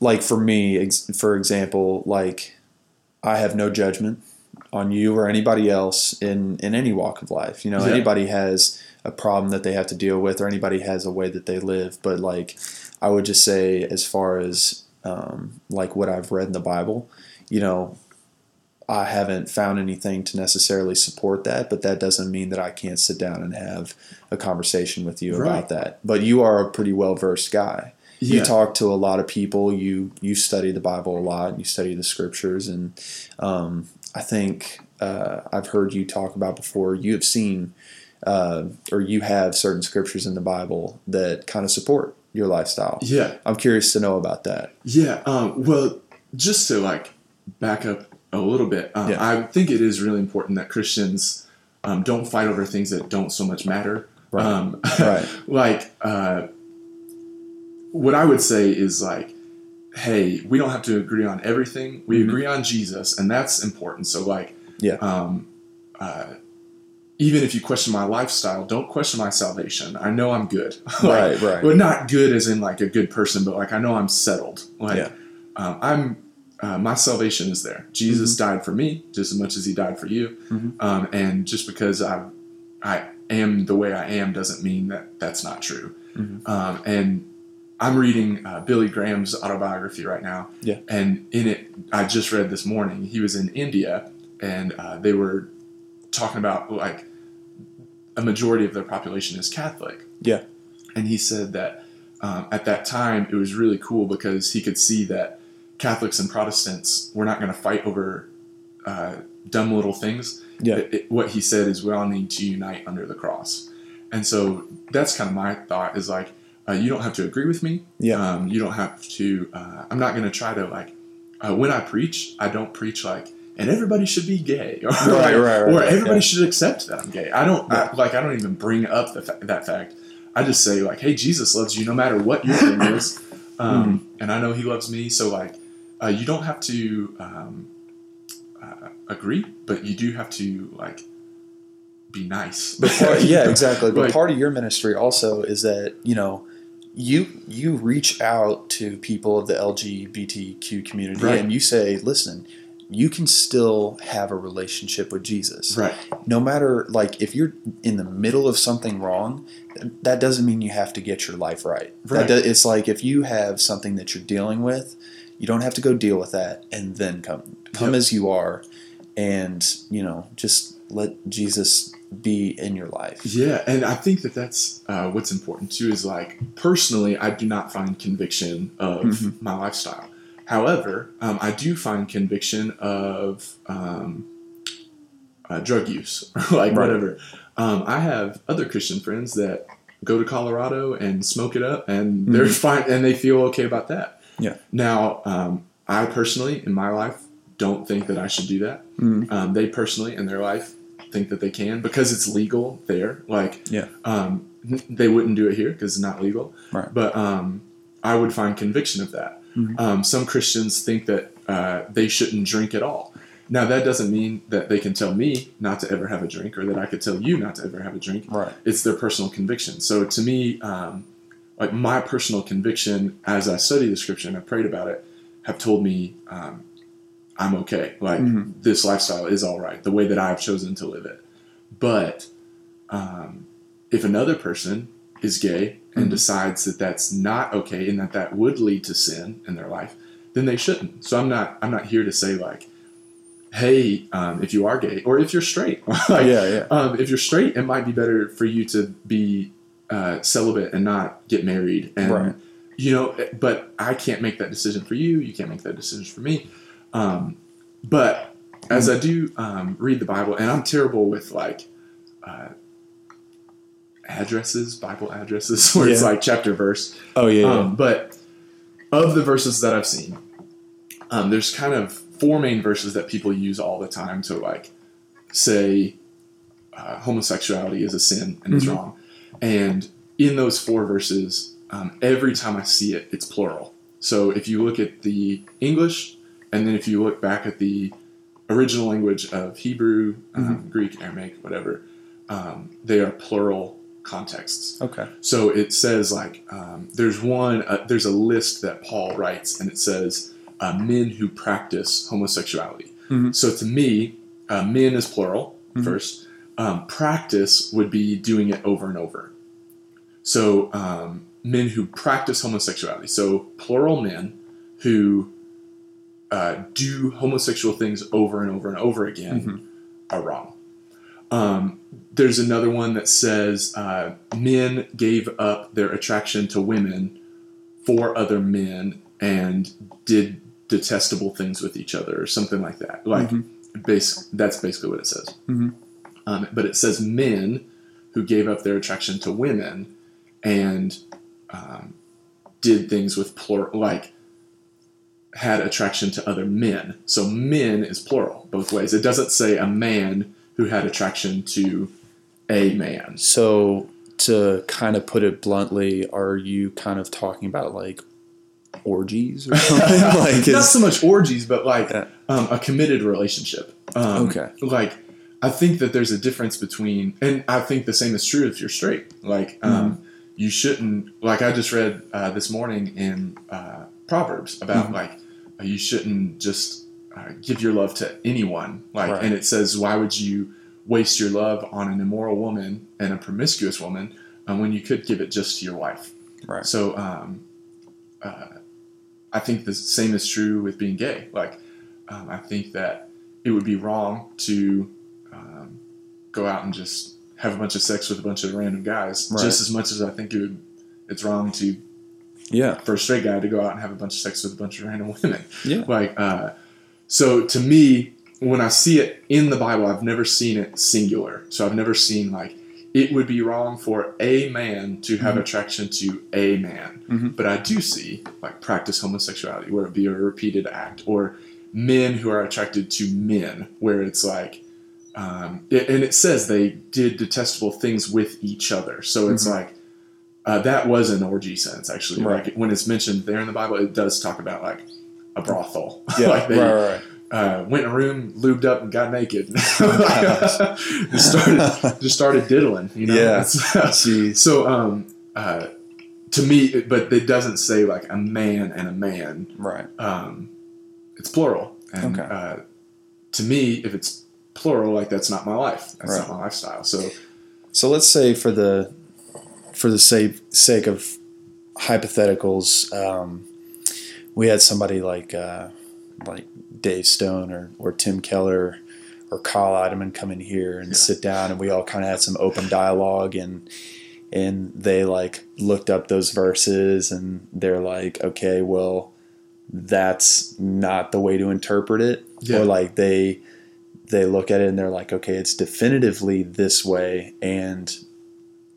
Speaker 1: like for me, ex- for example, like I have no judgment on you or anybody else in in any walk of life. You know,
Speaker 2: Yeah.
Speaker 1: anybody has a problem that they have to deal with, or anybody has a way that they live. But like, I would just say, as far as um, like what I've read in the Bible, you know. I haven't found anything to necessarily support that, but that doesn't mean that I can't sit down and have a conversation with you
Speaker 2: Right.
Speaker 1: about that. But you are a pretty well versed guy.
Speaker 2: Yeah.
Speaker 1: You talk to a lot of people. You you study the Bible a lot. And You study the scriptures, and um, I think uh, I've heard you talk about before. You have seen uh, or you have certain scriptures in the Bible that kind of support your lifestyle.
Speaker 2: Yeah.
Speaker 1: I'm curious to know about that.
Speaker 2: Yeah. Um, well, just to like back up a little bit, um,
Speaker 1: Yeah.
Speaker 2: I think it is really important that Christians um, don't fight over things that don't so much matter.
Speaker 1: Right.
Speaker 2: Um,
Speaker 1: Right.
Speaker 2: like, uh, what I would say is like, hey, we don't have to agree on everything. We
Speaker 1: Mhm.
Speaker 2: agree on Jesus, and that's important. So, like,
Speaker 1: Yeah.
Speaker 2: um, uh, even if you question my lifestyle, don't question my salvation. I know I'm good. Like,
Speaker 1: Right. Right.
Speaker 2: but not good as in like a good person, but like I know I'm settled. Like
Speaker 1: Yeah.
Speaker 2: um, I'm, uh, my salvation is there. Jesus
Speaker 1: Mm-hmm.
Speaker 2: died for me just as much as He died for you.
Speaker 1: Mhm.
Speaker 2: Um, and just because I, I am the way I am doesn't mean that that's not true.
Speaker 1: Mhm.
Speaker 2: Um, and I'm reading uh, Billy Graham's autobiography right now.
Speaker 1: Yeah.
Speaker 2: And in it, I just read this morning. He was in India, and uh, they were talking about like a majority of their population is Catholic.
Speaker 1: Yeah.
Speaker 2: And he said that um, at that time it was really cool because he could see that Catholics and Protestants we're not going to fight over uh, dumb little things.
Speaker 1: Yeah.
Speaker 2: It- it- what he said is we all need to unite under the cross. And so that's kind of my thought is like, uh, you don't have to agree with me.
Speaker 1: Yeah.
Speaker 2: Um, you don't have to, uh, I'm not going to try to like, uh, when I preach, I don't preach like, and everybody should be gay, or,
Speaker 1: Right,
Speaker 2: like,
Speaker 1: right, right,
Speaker 2: or everybody
Speaker 1: yeah.
Speaker 2: should accept that I'm gay. I don't I, like. I don't even bring up the fa- that fact. I just say like, "Hey, Jesus loves you no matter what your thing is," um,
Speaker 1: Mm-hmm.
Speaker 2: and I know He loves me. So like, uh, you don't have to um, uh, agree, but you do have to like be nice.
Speaker 1: Part, yeah, exactly. But
Speaker 2: Like-
Speaker 1: part of your ministry also is that you know you you reach out to people of the LGBTQ community
Speaker 2: Right.
Speaker 1: and you say, listen, you can still have a relationship with Jesus.
Speaker 2: right,
Speaker 1: No matter like if you're in the middle of something wrong, that doesn't mean you have to get your life right.
Speaker 2: Right.
Speaker 1: That do, it's like if you have something that you're dealing with, you don't have to go deal with that and then come come
Speaker 2: Yep.
Speaker 1: as you are and you know just let Jesus be in your life.
Speaker 2: yeah, and I think that that's uh, what's important too. Is like personally, I do not find conviction of
Speaker 1: Mhm.
Speaker 2: my lifestyle. However, um, I do find conviction of um, uh, drug use, or like
Speaker 1: Right.
Speaker 2: whatever. Um, I have other Christian friends that go to Colorado and smoke it up, and they're fine, and they feel okay about that.
Speaker 1: Yeah.
Speaker 2: Now, um, I personally, in my life, don't think that I should do that.
Speaker 1: Mhm.
Speaker 2: Um, they personally, in their life, think that they can because it's legal there. Like,
Speaker 1: Yeah.
Speaker 2: um, they wouldn't do it here because it's not legal.
Speaker 1: Right.
Speaker 2: But um, I would find conviction of that.
Speaker 1: Mhm.
Speaker 2: Um, some Christians think that uh, they shouldn't drink at all. Now, that doesn't mean that they can tell me not to ever have a drink or that I could tell you not to ever have a drink.
Speaker 1: Right.
Speaker 2: It's their personal conviction. So to me, um, like my personal conviction as I study the scripture and I prayed about it, have told me um, I'm okay. Like
Speaker 1: Mhm.
Speaker 2: this lifestyle is all right, the way that I've chosen to live it. But um, if another person is gay and
Speaker 1: Mhm.
Speaker 2: decides that that's not okay and that that would lead to sin in their life, then they shouldn't. So I'm not I'm not here to say like, hey, um, if you are gay or if you're straight, like,
Speaker 1: yeah, yeah.
Speaker 2: um, if you're straight, it might be better for you to be uh, celibate and not get married. And
Speaker 1: Right.
Speaker 2: you know, but I can't make that decision for you. You can't make that decision for me. Um, but as I do um, read the Bible, and I'm terrible with like uh, addresses, Bible addresses, where it's like chapter verse.
Speaker 1: Oh yeah.
Speaker 2: Um, but of the verses that I've seen, um, there's kind of four main verses that people use all the time to like say uh, homosexuality is a sin and is
Speaker 1: Mhm.
Speaker 2: wrong. And in those four verses, um, every time I see it, it's plural. So if you look at the English, and then if you look back at the original language of Hebrew, um, Greek, Aramaic, whatever, um, they are plural contexts.
Speaker 1: Okay.
Speaker 2: So it says like um, there's one uh, there's a list that Paul writes, and it says uh, men who practice homosexuality.
Speaker 1: Mhm.
Speaker 2: So to me, uh, men is plural first. Um, practice would be doing it over and over. So um, men who practice homosexuality. So plural men who uh, do homosexual things over and over and over again are wrong. Um, there's another one that says uh, men gave up their attraction to women for other men and did detestable things with each other or something like that. Like, base, that's basically what it says.
Speaker 1: Mhm.
Speaker 2: Um, but it says men who gave up their attraction to women and um, did things with plural, like had attraction to other men. So men is plural both ways. It doesn't say a man who had attraction to a man.
Speaker 1: So to kind of put it bluntly, are you kind of talking about like orgies or something? like
Speaker 2: Not so much orgies, but like
Speaker 1: Yeah.
Speaker 2: um, a committed relationship. Um,
Speaker 1: Okay.
Speaker 2: Like, I think that there's a difference between, and I think the same is true if you're straight. Like,
Speaker 1: Mm-hmm.
Speaker 2: um, you shouldn't, like, I just read uh, this morning in uh, Proverbs about,
Speaker 1: Mhm.
Speaker 2: like, uh, you shouldn't just uh, give your love to anyone. Like,
Speaker 1: Right.
Speaker 2: and it says, why would you waste your love on an immoral woman and a promiscuous woman uh, when you could give it just to your wife?
Speaker 1: right.
Speaker 2: So um, uh, I think the same is true with being gay. Like um, I think that it would be wrong to go out and just have a bunch of sex with a bunch of random guys,
Speaker 1: Right.
Speaker 2: just as much as I think it would. It's wrong to
Speaker 1: Yeah.
Speaker 2: for a straight guy to go out and have a bunch of sex with a bunch of random women.
Speaker 1: Yeah.
Speaker 2: Like, uh, so to me, when I see it in the Bible, I've never seen it singular. So I've never seen like it would be wrong for a man to have
Speaker 1: Mhm.
Speaker 2: attraction to a man.
Speaker 1: Mhm.
Speaker 2: But I do see like practice homosexuality where it be a repeated act, or men who are attracted to men, where it's like. Um, it, and it says they did detestable things with each other. So it's
Speaker 1: Mhm.
Speaker 2: like uh, that was an orgy sense, actually.
Speaker 1: Right.
Speaker 2: Like when it's mentioned there in the Bible, it does talk about like a brothel.
Speaker 1: Yeah.
Speaker 2: like they
Speaker 1: right. Right.
Speaker 2: uh, went in a room, lubed up, and got naked. just started, just started diddling. You know.
Speaker 1: Yeah.
Speaker 2: So, um, uh, to me, it- but it doesn't say like a man and a man.
Speaker 1: Right.
Speaker 2: Um, it's plural. And
Speaker 1: Okay.
Speaker 2: uh, to me, if it's plural, like that's not my life. That's
Speaker 1: Right.
Speaker 2: not my lifestyle. So
Speaker 1: So let's say for the for the sake sake of hypotheticals, um, we had somebody like uh, like Dave Stone or, or Tim Keller or Kyle Idleman come in here and
Speaker 2: Yeah.
Speaker 1: sit down, and we all kind of had some open dialogue, and and they like looked up those verses, and they're like, okay, well, that's not the way to interpret it,
Speaker 2: Yeah.
Speaker 1: or like they they look at it and they're like, okay, it's definitively this way, and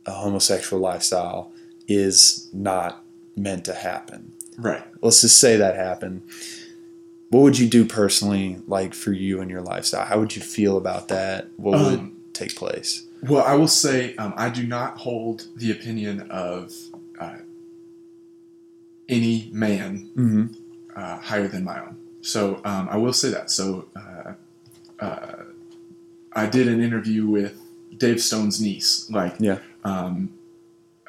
Speaker 1: a homosexual lifestyle is not meant to happen.
Speaker 2: right.
Speaker 1: Let's just say that happened. What would you do personally, like for you and your lifestyle? How would you feel about that? What would
Speaker 2: Um,
Speaker 1: take place?
Speaker 2: Well, I will say um, I do not hold the opinion of uh, any man
Speaker 1: Mm-hmm.
Speaker 2: uh, higher than my own. So um, I will say that. So uh, uh, I did an interview with Dave Stone's niece. Like,
Speaker 1: Yeah.
Speaker 2: um,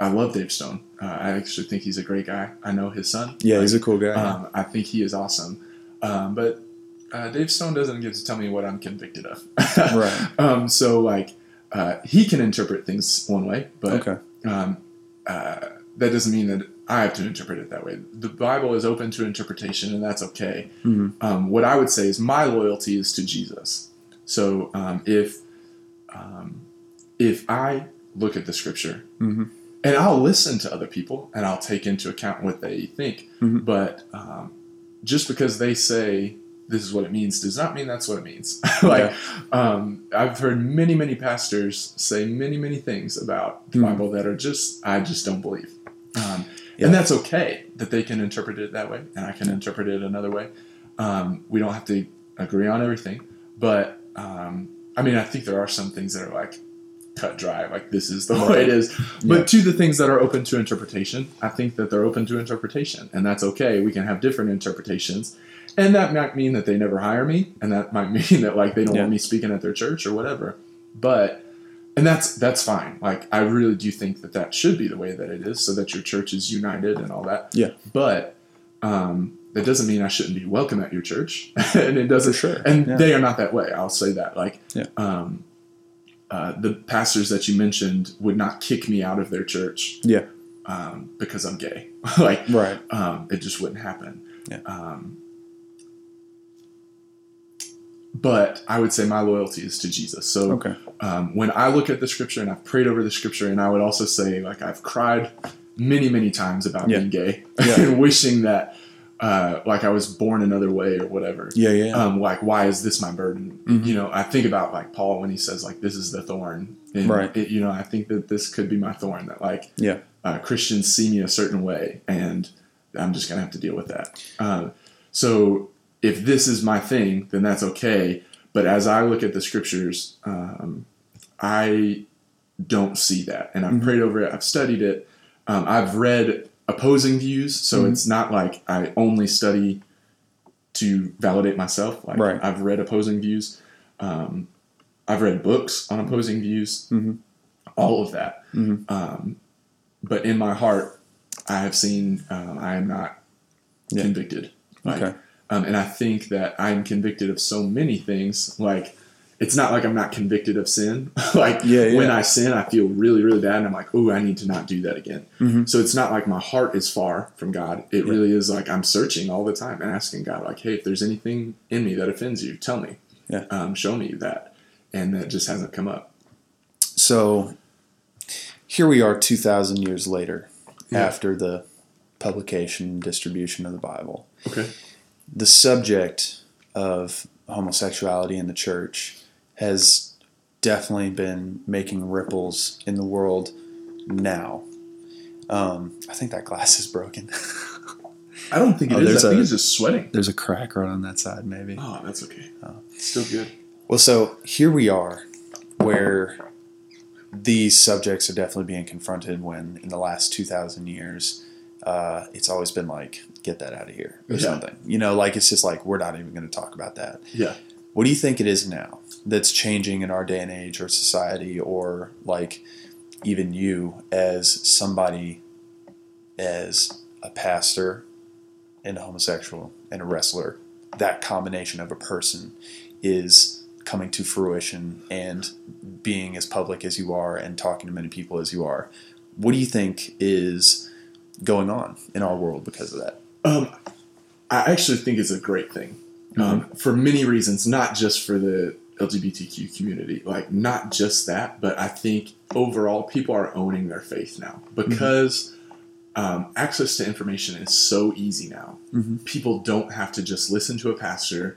Speaker 2: I love Dave Stone. Uh, I actually think he's a great guy. I know his son.
Speaker 1: Yeah,
Speaker 2: Like,
Speaker 1: he's a cool guy.
Speaker 2: um, I think he is awesome. Um, but uh, Dave Stone doesn't get to tell me what I'm convicted of.
Speaker 1: Right.
Speaker 2: Um, so like uh, he can interpret things one way, but
Speaker 1: okay.
Speaker 2: um, uh, that doesn't mean that I have to interpret it that way. The Bible is open to interpretation, and that's okay.
Speaker 1: Mhm.
Speaker 2: Um, what I would say is my loyalty is to Jesus. So um, if um, if I look at the Scripture
Speaker 1: Mhm.
Speaker 2: and I'll listen to other people and I'll take into account what they think,
Speaker 1: Mhm.
Speaker 2: but um, just because they say this is what it means does not mean that's what it means. like um, I've heard many, many pastors say many, many things about the
Speaker 1: Mhm.
Speaker 2: Bible that are just I just don't believe, um,
Speaker 1: Yeah.
Speaker 2: and that's okay that they can interpret it that way, and I can interpret it another way. Um, we don't have to agree on everything, but um, I mean, I think there are some things that are like cut dry. Like this is the way it is. But to the things that are open to interpretation, I think that they're open to interpretation, and that's okay. We can have different interpretations, and that might mean that they never hire me, and that might mean that like they don't
Speaker 1: Yeah.
Speaker 2: want me speaking at their church or whatever. But and that's that's fine. Like I really do think that that should be the way that it is, so that your church is united and all that.
Speaker 1: Yeah.
Speaker 2: But um, that doesn't mean I shouldn't be welcome at your church, and it doesn't.
Speaker 1: For sure.
Speaker 2: And
Speaker 1: Yeah.
Speaker 2: they are not that way. I'll say that. Like,
Speaker 1: Yeah.
Speaker 2: um, uh, the pastors that you mentioned would not kick me out of their church
Speaker 1: Yeah.
Speaker 2: um, because I'm gay. like,
Speaker 1: Right.
Speaker 2: um, it just wouldn't happen.
Speaker 1: Yeah.
Speaker 2: Um, but I would say my loyalty is to Jesus. So
Speaker 1: Okay.
Speaker 2: um, when I look at the scripture and I've prayed over the scripture, and I would also say, like, I've cried many, many times about
Speaker 1: Yeah.
Speaker 2: being gay
Speaker 1: Yeah.
Speaker 2: and wishing that, uh, like, I was born another way or whatever.
Speaker 1: Yeah. Yeah.
Speaker 2: Um, like, why is this my burden?
Speaker 1: Mhm.
Speaker 2: You know, I think about like Paul when he says, like, this is the thorn. And
Speaker 1: Right.
Speaker 2: It, you know, I think that this could be my thorn. That like,
Speaker 1: Yeah.
Speaker 2: uh, Christians see me a certain way, and I'm just gonna have to deal with that. Uh, so if this is my thing, then that's okay. But as I look at the scriptures, um, I don't see that, and I've
Speaker 1: Mhm.
Speaker 2: prayed over it. I've studied it. Um, I've read opposing views, so
Speaker 1: Mhm.
Speaker 2: it's not like I only study to validate myself. Like
Speaker 1: Right.
Speaker 2: I've read opposing views. Um, I've read books on opposing views.
Speaker 1: Mhm.
Speaker 2: All of that.
Speaker 1: Mhm.
Speaker 2: Um, but in my heart, I have seen um, I am not
Speaker 1: Yeah.
Speaker 2: convicted. Like,
Speaker 1: Okay.
Speaker 2: Um, and I think that I'm convicted of so many things. Like, it's not like I'm not convicted of sin. like,
Speaker 1: Yeah, yeah.
Speaker 2: when I sin, I feel really, really bad, and I'm like, oh, I need to not do that again.
Speaker 1: Mhm.
Speaker 2: So it's not like my heart is far from God. It
Speaker 1: Yeah.
Speaker 2: really is like I'm searching all the time and asking God, like, hey, if there's anything in me that offends you, tell me.
Speaker 1: Yeah.
Speaker 2: Um, show me that. And that just hasn't come up.
Speaker 1: So here we are 2,000 years later after the publication and distribution of the Bible.
Speaker 2: Okay.
Speaker 1: The subject of homosexuality in the church has definitely been making ripples in the world now. Um, I think that glass is broken.
Speaker 2: I don't think it
Speaker 1: Oh,
Speaker 2: is. I think it's just sweating.
Speaker 1: There's a crack right on that side, maybe.
Speaker 2: Oh, that's okay.
Speaker 1: Oh.
Speaker 2: Still good.
Speaker 1: Well, so here we are, where these subjects are definitely being confronted. When in the last two thousand years, uh, it's always been like, "Get that out of here" or
Speaker 2: Yeah.
Speaker 1: something. You know, like it's just like we're not even going to talk about that.
Speaker 2: Yeah.
Speaker 1: What do you think it is now that's changing in our day and age, or society, or like even you as somebody, as a pastor, and a homosexual, and a wrestler? That combination of a person is coming to fruition and being as public as you are and talking to many people as you are. What do you think is going on in our world because of that?
Speaker 2: Um, I actually think it's a great thing um, for many reasons, not just for the LGBTQ community, like not just that, but I think overall people are owning their faith now because um, access to information is so easy now.
Speaker 1: Mhm.
Speaker 2: People don't have to just listen to a pastor,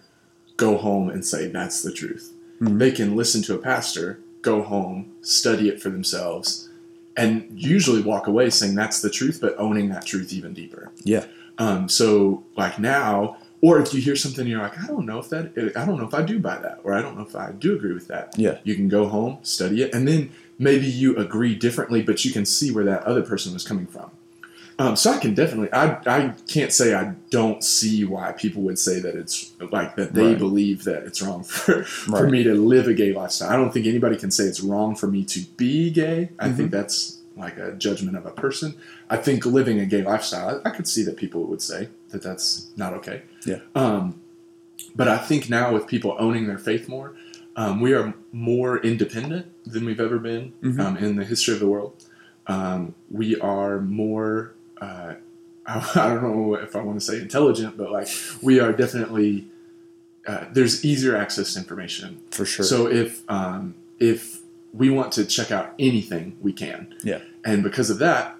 Speaker 2: go home and say that's the truth.
Speaker 1: Mhm.
Speaker 2: They can listen to a pastor, go home, study it for themselves, and usually walk away saying that's the truth, but owning that truth even deeper.
Speaker 1: Yeah.
Speaker 2: Um, so like now, or if you hear something, you're like, I don't know if that, I don't know if I do buy that, or I don't know if I do agree with that.
Speaker 1: Yeah.
Speaker 2: You can go home, study it, and then maybe you agree differently, but you can see where that other person was coming from. Um, so I can definitely, I, I can't say I don't see why people would say that it's like that they
Speaker 1: Right.
Speaker 2: believe that it's wrong for, for me to live a gay lifestyle. I don't think anybody can say it's wrong for me to be gay. I
Speaker 1: Mm-hmm.
Speaker 2: think that's like a judgment of a person. I think living a gay lifestyle, I, I could see that people would say that that's not okay.
Speaker 1: Yeah.
Speaker 2: Um, but I think now with people owning their faith more, um, we are more independent than we've ever been
Speaker 1: Mhm.
Speaker 2: um, in the history of the world. Um, we are more, uh, I, I don't know if I want to say intelligent, but like we are definitely, uh, there's easier access to information.
Speaker 1: For sure.
Speaker 2: So if um, if we want to check out anything, we can.
Speaker 1: Yeah.
Speaker 2: And because of that,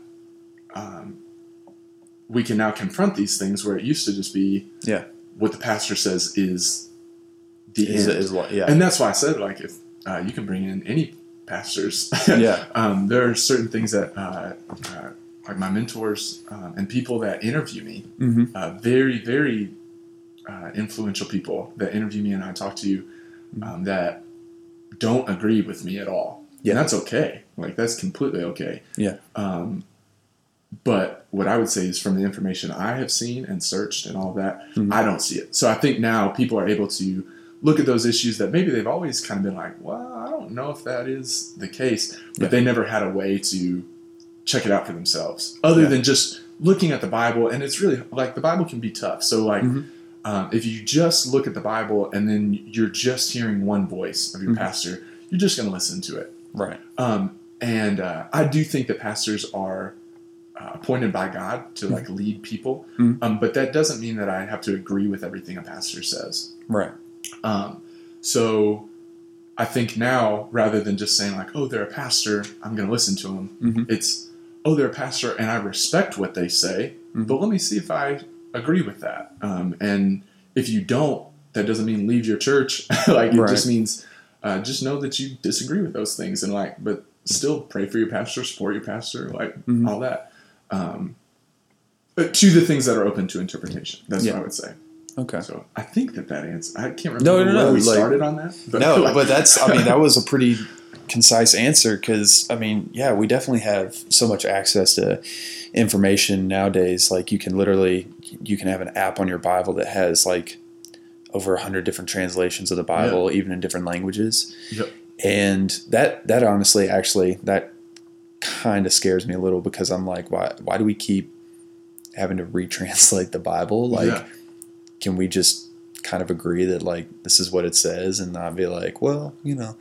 Speaker 2: um, we can now confront these things where it used to just be
Speaker 1: Yeah.
Speaker 2: what the pastor says is the
Speaker 1: is,
Speaker 2: end.
Speaker 1: is what? Yeah.
Speaker 2: And that's why I said like if uh, you can bring in any pastors.
Speaker 1: Yeah.
Speaker 2: um, there are certain things that uh, uh, like my mentors um, and people that interview me,
Speaker 1: hmm
Speaker 2: uh, very very uh, influential people that interview me and I talk to you um, that don't agree with me at all.
Speaker 1: Yeah.
Speaker 2: And that's okay. Like that's completely okay.
Speaker 1: Yeah.
Speaker 2: Um, but what I would say is from the information I have seen and searched and all that,
Speaker 1: Mhm.
Speaker 2: I don't see it. So I think now people are able to look at those issues that maybe they've always kind of been like, well, I don't know if that is the case, but
Speaker 1: Yeah.
Speaker 2: they never had a way to check it out for themselves other
Speaker 1: Yeah.
Speaker 2: than just looking at the Bible. And it's really like the Bible can be tough. So like,
Speaker 1: Mhm.
Speaker 2: um, if you just look at the Bible and then you're just hearing one voice of your
Speaker 1: Mhm.
Speaker 2: pastor, you're just going to listen to it.
Speaker 1: Right.
Speaker 2: Um, and uh, I do think that pastors are uh, appointed by God to like lead people,
Speaker 1: Mhm.
Speaker 2: um, but that doesn't mean that I have to agree with everything a pastor says.
Speaker 1: Right.
Speaker 2: Um, so I think now, rather than just saying like, "Oh, they're a pastor," I'm going to listen to them.
Speaker 1: Mhm.
Speaker 2: It's, "Oh, they're a pastor, and I respect what they say,
Speaker 1: Mhm.
Speaker 2: but let me see if I agree with that." Um, and if you don't, that doesn't mean leave your church. like it
Speaker 1: Right.
Speaker 2: just means uh, just know that you disagree with those things, and like, but still pray for your pastor, support your pastor, like
Speaker 1: Mhm.
Speaker 2: all that. Um, but to the things that are open to interpretation. That's
Speaker 1: Yeah.
Speaker 2: what I would say.
Speaker 1: Okay.
Speaker 2: So I think that that answer. I can't remember
Speaker 1: No, no,
Speaker 2: where
Speaker 1: no,
Speaker 2: we
Speaker 1: like-
Speaker 2: started on that.
Speaker 1: no,
Speaker 2: like-
Speaker 1: but that's I mean that was a pretty concise answer because I mean yeah we definitely have so much access to information nowadays like you can literally you can have an app on your Bible that has like over a hundred different translations of the Bible even in different languages
Speaker 2: Yep.
Speaker 1: and that that honestly actually that kind of scares me a little because I'm like why why do we keep having to retranslate the Bible like
Speaker 2: Yeah.
Speaker 1: can we just kind of agree that like this is what it says and not be like well you know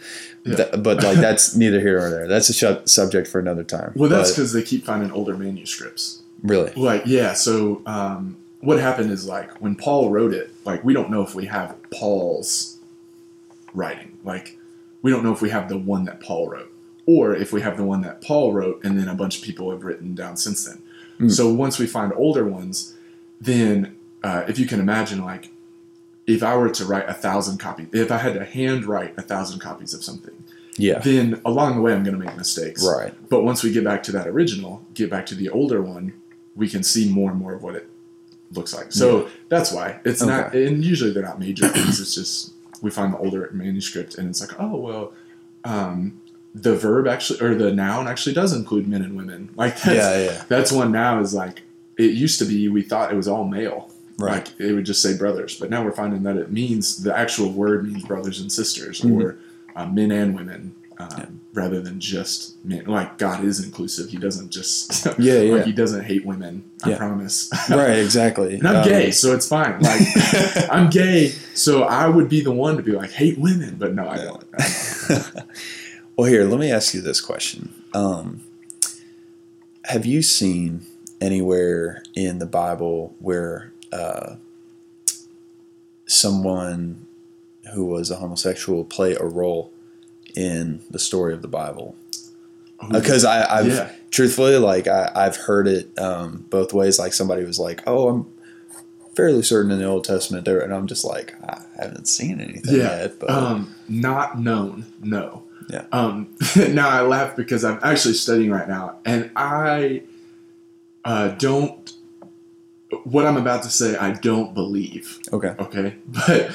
Speaker 2: Yeah.
Speaker 1: Th- but like that's neither here nor there that's a sh- subject for another time
Speaker 2: well, that's because they keep finding older manuscripts.
Speaker 1: really
Speaker 2: Like, yeah. So um, what happened is like when Paul wrote it, like we don't know if we have Paul's writing. Like we don't know if we have the one that Paul wrote, or if we have the one that Paul wrote, and then a bunch of people have written down since then.
Speaker 1: Mm.
Speaker 2: So once we find older ones, then uh, if you can imagine, like if I were to write a thousand copies, if I had to hand write a thousand copies of something,
Speaker 1: yeah
Speaker 2: then along the way I'm going to make mistakes.
Speaker 1: right
Speaker 2: But once we get back to that original, get back to the older one, we can see more and more of what it looks like. So that's why it's not, and usually they're not major things. It's just we find the older manuscript, and it's like, oh well, um, the verb actually or the noun actually does include men and women. Like that's,
Speaker 1: yeah yeah
Speaker 2: that's one now is like it used to be. We thought it was all male.
Speaker 1: Right
Speaker 2: Like they would just say brothers, but now we're finding that it means the actual word means brothers and sisters
Speaker 1: Mhm.
Speaker 2: or uh, men and women um,
Speaker 1: Yeah.
Speaker 2: rather than just men. Like God is inclusive; He doesn't just
Speaker 1: yeah yeah
Speaker 2: like He doesn't hate women. I
Speaker 1: Yeah.
Speaker 2: promise.
Speaker 1: right exactly
Speaker 2: and I'm
Speaker 1: Um,
Speaker 2: gay, so it's fine. Like I'm gay, so I would be the one to be like hate women, but no, I don't.
Speaker 1: well here let me ask you this question um, have you seen anywhere in the bible where uh, someone who was a homosexual play a role in the story of the bible because I, I've
Speaker 2: Yeah.
Speaker 1: truthfully like I, I've heard it um, both ways. Like somebody was like, "Oh, I'm fairly certain in the Old Testament there," and I'm just like, I haven't seen anything
Speaker 2: Yeah,
Speaker 1: yet. But
Speaker 2: um, not known. No.
Speaker 1: Yeah.
Speaker 2: Um, now I laugh because I'm actually studying right now, and I uh, don't. What I'm about to say, I don't believe.
Speaker 1: okay,
Speaker 2: Okay, but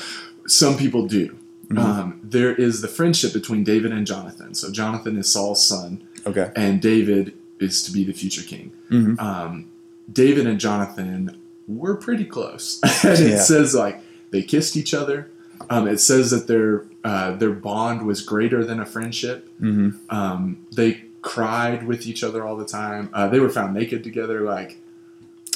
Speaker 2: some people do.
Speaker 1: Mhm.
Speaker 2: Um, there is the friendship between David and Jonathan. So Jonathan is Saul's son,
Speaker 1: okay,
Speaker 2: and David is to be the future king.
Speaker 1: Mhm.
Speaker 2: Um, David and Jonathan were pretty close, and it
Speaker 1: Yeah.
Speaker 2: says like they kissed each other. Um, it says that their uh, their bond was greater than a friendship.
Speaker 1: hmm
Speaker 2: Um, they cried with each other all the time. Uh, they were found naked together. Like,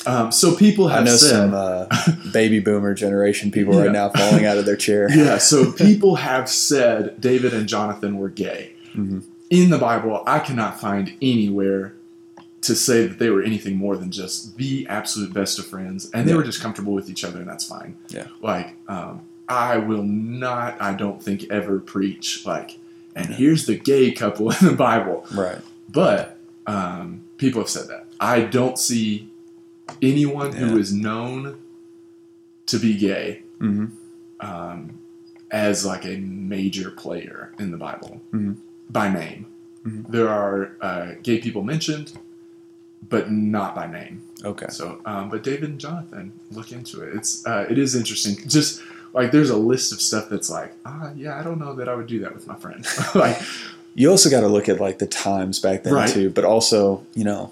Speaker 2: um, so people have I
Speaker 1: know
Speaker 2: said,
Speaker 1: some uh, baby boomer generation people
Speaker 2: Yeah.
Speaker 1: right now falling out of their chair.
Speaker 2: yeah. So people have said David and Jonathan were gay.
Speaker 1: Mhm.
Speaker 2: In the Bible, I cannot find anywhere to say that they were anything more than just the absolute best of friends, and they
Speaker 1: Yeah.
Speaker 2: were just comfortable with each other, and that's fine.
Speaker 1: Yeah.
Speaker 2: Like, um, I will not, I don't think, ever preach like, and here's the gay couple in the Bible.
Speaker 1: Right.
Speaker 2: But um, people have said that. I don't see anyone
Speaker 1: Yeah.
Speaker 2: who is known to be gay
Speaker 1: hmm
Speaker 2: um, as like a major player in the Bible
Speaker 1: Mhm.
Speaker 2: by name.
Speaker 1: Mhm.
Speaker 2: There are uh, gay people mentioned, but not by name.
Speaker 1: Okay.
Speaker 2: So, um, but David and Jonathan, look into it. It's uh, it is interesting. Just like there's a list of stuff that's like, ah, yeah, I don't know that I would do that with my friend. like,
Speaker 1: you also got to look at like the times back then
Speaker 2: Right.
Speaker 1: too, but also you know,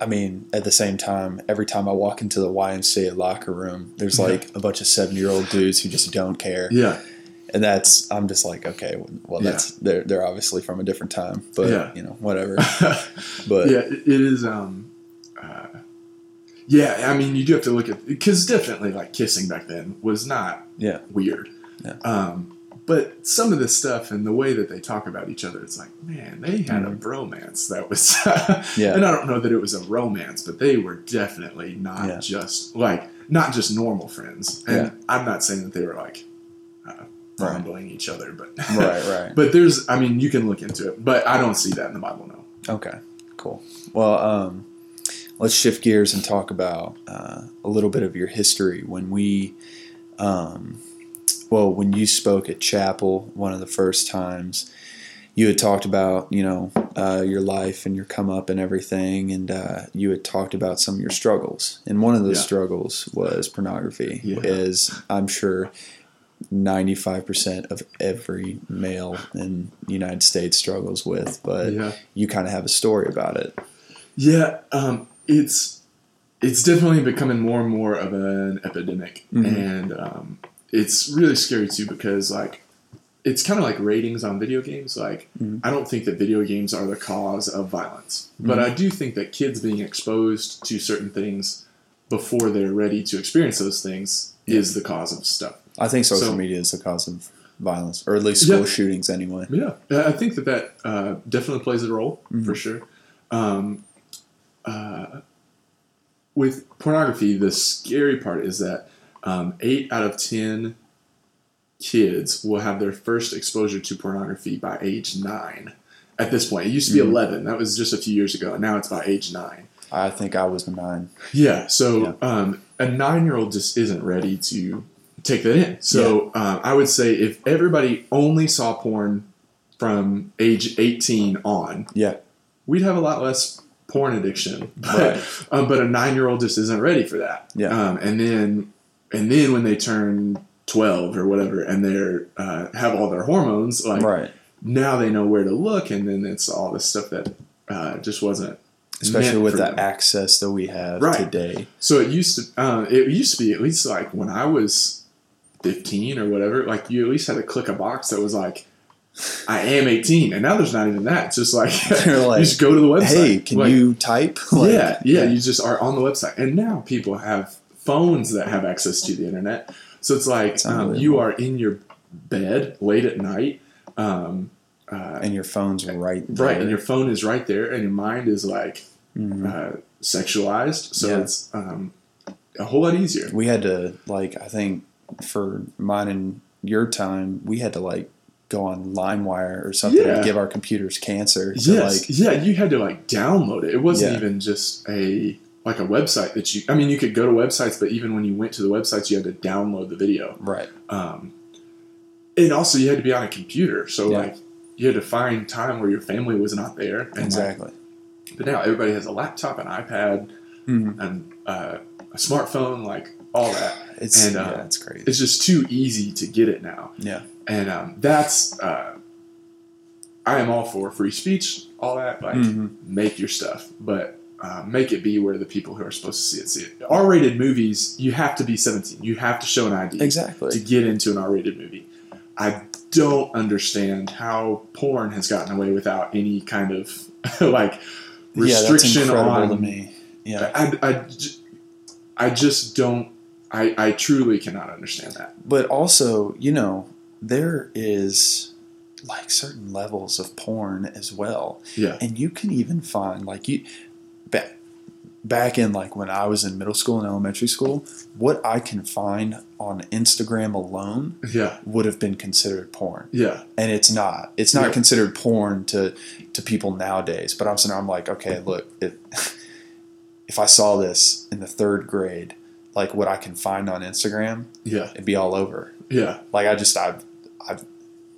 Speaker 1: I mean, at the same time, every time I walk into the YMCA locker room, there's
Speaker 2: Yeah.
Speaker 1: like a bunch of seven year old dudes who just don't care,
Speaker 2: Yeah.
Speaker 1: and that's I'm just like, okay, well,
Speaker 2: Yeah.
Speaker 1: that's they're they're obviously from a different time, but
Speaker 2: Yeah.
Speaker 1: you know, whatever. But
Speaker 2: yeah, it, it is. Um, uh, yeah, I mean, you do have to look at because definitely like kissing back then was not
Speaker 1: yeah,
Speaker 2: weird.
Speaker 1: Yeah.
Speaker 2: Um, but some of this stuff and the way that they talk about each other, it's like, man, they had a
Speaker 1: Mhm.
Speaker 2: bromance that was.
Speaker 1: Yeah.
Speaker 2: And I don't know that it was a romance, but they were definitely not
Speaker 1: Yeah.
Speaker 2: just like not just normal friends. And
Speaker 1: Yeah.
Speaker 2: I'm not saying that they were like uh,
Speaker 1: Right.
Speaker 2: fondling each other, but
Speaker 1: right, right.
Speaker 2: but there's, I mean, you can look into it, but I don't see that in the Bible. No.
Speaker 1: Okay, cool. Well, um, let's shift gears and talk about uh, a little bit of your history. When we, um, well, when you spoke at chapel one of the first times, you had talked about you know uh, your life and your come up and everything, and uh, you had talked about some of your struggles. And one of those
Speaker 2: Yeah.
Speaker 1: struggles was pornography,
Speaker 2: Yeah.
Speaker 1: as I'm sure. 95% of every male in the United States struggles with, but
Speaker 2: yeah.
Speaker 1: you kind of have a story about it.
Speaker 2: Yeah, um, it's it's definitely becoming more and more of an epidemic,
Speaker 1: Mhm.
Speaker 2: and um, it's really scary too because like it's kind of like ratings on video games. Like
Speaker 1: Mhm.
Speaker 2: I don't think that video games are the cause of violence, but
Speaker 1: Mhm.
Speaker 2: I do think that kids being exposed to certain things before they're ready to experience those things is the cause of stuff.
Speaker 1: I think social
Speaker 2: So-
Speaker 1: media is the cause of violence, or at least school
Speaker 2: Yeah.
Speaker 1: shootings anyway.
Speaker 2: Yeah, I think that that uh, definitely plays a role
Speaker 1: Mhm.
Speaker 2: for sure. Um, uh, with pornography, the scary part is that um, eight out of ten kids will have their first exposure to pornography by age nine. At this point, it used to be
Speaker 1: Mhm.
Speaker 2: eleven. That was just a few years ago, and now it's by age nine.
Speaker 1: I think I was nine.
Speaker 2: Yeah, so Um, a nine-year-old just isn't ready to take that in. So um, I would say if everybody only saw porn from age 18 on,
Speaker 1: Yeah,
Speaker 2: we'd have a lot less porn addiction. But,
Speaker 1: Right.
Speaker 2: um, but a nine-year-old just isn't ready for that.
Speaker 1: Yeah.
Speaker 2: Um, and then and then when they turn 12 or whatever, and they're uh, have all their hormones, like
Speaker 1: right.
Speaker 2: now they know where to look, and then it's all this stuff that uh, just wasn't.
Speaker 1: Especially with the
Speaker 2: them.
Speaker 1: access that we have
Speaker 2: Right.
Speaker 1: today.
Speaker 2: So it used to, uh, it used to be at least like when I was fifteen or whatever. Like you at least had to click a box that was like, "I am 18. and now there's not even that. It's just like,
Speaker 1: like,
Speaker 2: you just go to the website.
Speaker 1: Hey, can
Speaker 2: Like,
Speaker 1: you type? Like,
Speaker 2: yeah, yeah, You just are on the website, and now people have phones that have access to the internet. So it's like um, you are in your bed late at night. Um, uh,
Speaker 1: and your phone's right there.
Speaker 2: Right, and your phone is right there, and your mind is like
Speaker 1: Mhm.
Speaker 2: uh, sexualized. So
Speaker 1: Yeah.
Speaker 2: it's um, a whole lot easier.
Speaker 1: We had to like I think for mine and your time, we had to like go on LimeWire or something
Speaker 2: Yeah.
Speaker 1: to give our computers cancer. To,
Speaker 2: Yes,
Speaker 1: like
Speaker 2: yeah, you had to like download it. It wasn't
Speaker 1: Yeah.
Speaker 2: even just a like a website that you. I mean, you could go to websites, but even when you went to the websites, you had to download the video.
Speaker 1: right.
Speaker 2: Um, and also, you had to be on a computer, so
Speaker 1: Yeah.
Speaker 2: like you had to find time where your family was not there. And, like,
Speaker 1: Exactly.
Speaker 2: but now everybody has a laptop, an iPad,
Speaker 1: Mhm.
Speaker 2: and uh, a smartphone, like all that.
Speaker 1: It's
Speaker 2: And, uh,
Speaker 1: yeah, it's crazy.
Speaker 2: It's just too easy to get it now.
Speaker 1: yeah.
Speaker 2: and um, that's uh, I am all for free speech, all that. Like,
Speaker 1: Mhm.
Speaker 2: make your stuff, but uh, make it be where the people who are supposed to see it see it. R-rated movies, you have to be 17. You have to show an ID
Speaker 1: Exactly.
Speaker 2: to get into an R-rated movie. I don't understand how porn has gotten away without any kind of like
Speaker 1: yeah,
Speaker 2: restriction
Speaker 1: incredible
Speaker 2: on.
Speaker 1: to me. Yeah.
Speaker 2: I, I, I just don't. I, I truly cannot understand that.
Speaker 1: but also, you know, there is like certain levels of porn as well.
Speaker 2: Yeah.
Speaker 1: And you can even find like you back in like when I was in middle school and elementary school, what I can find on Instagram alone
Speaker 2: Yeah.
Speaker 1: would have been considered porn.
Speaker 2: Yeah.
Speaker 1: And it's not. It's not
Speaker 2: Yeah.
Speaker 1: considered porn to to people nowadays. But I'm saying I'm like, okay, look, it, if I saw this in the third grade, like what I can find on Instagram,
Speaker 2: Yeah.
Speaker 1: it'd be all over.
Speaker 2: Yeah.
Speaker 1: Like I just I I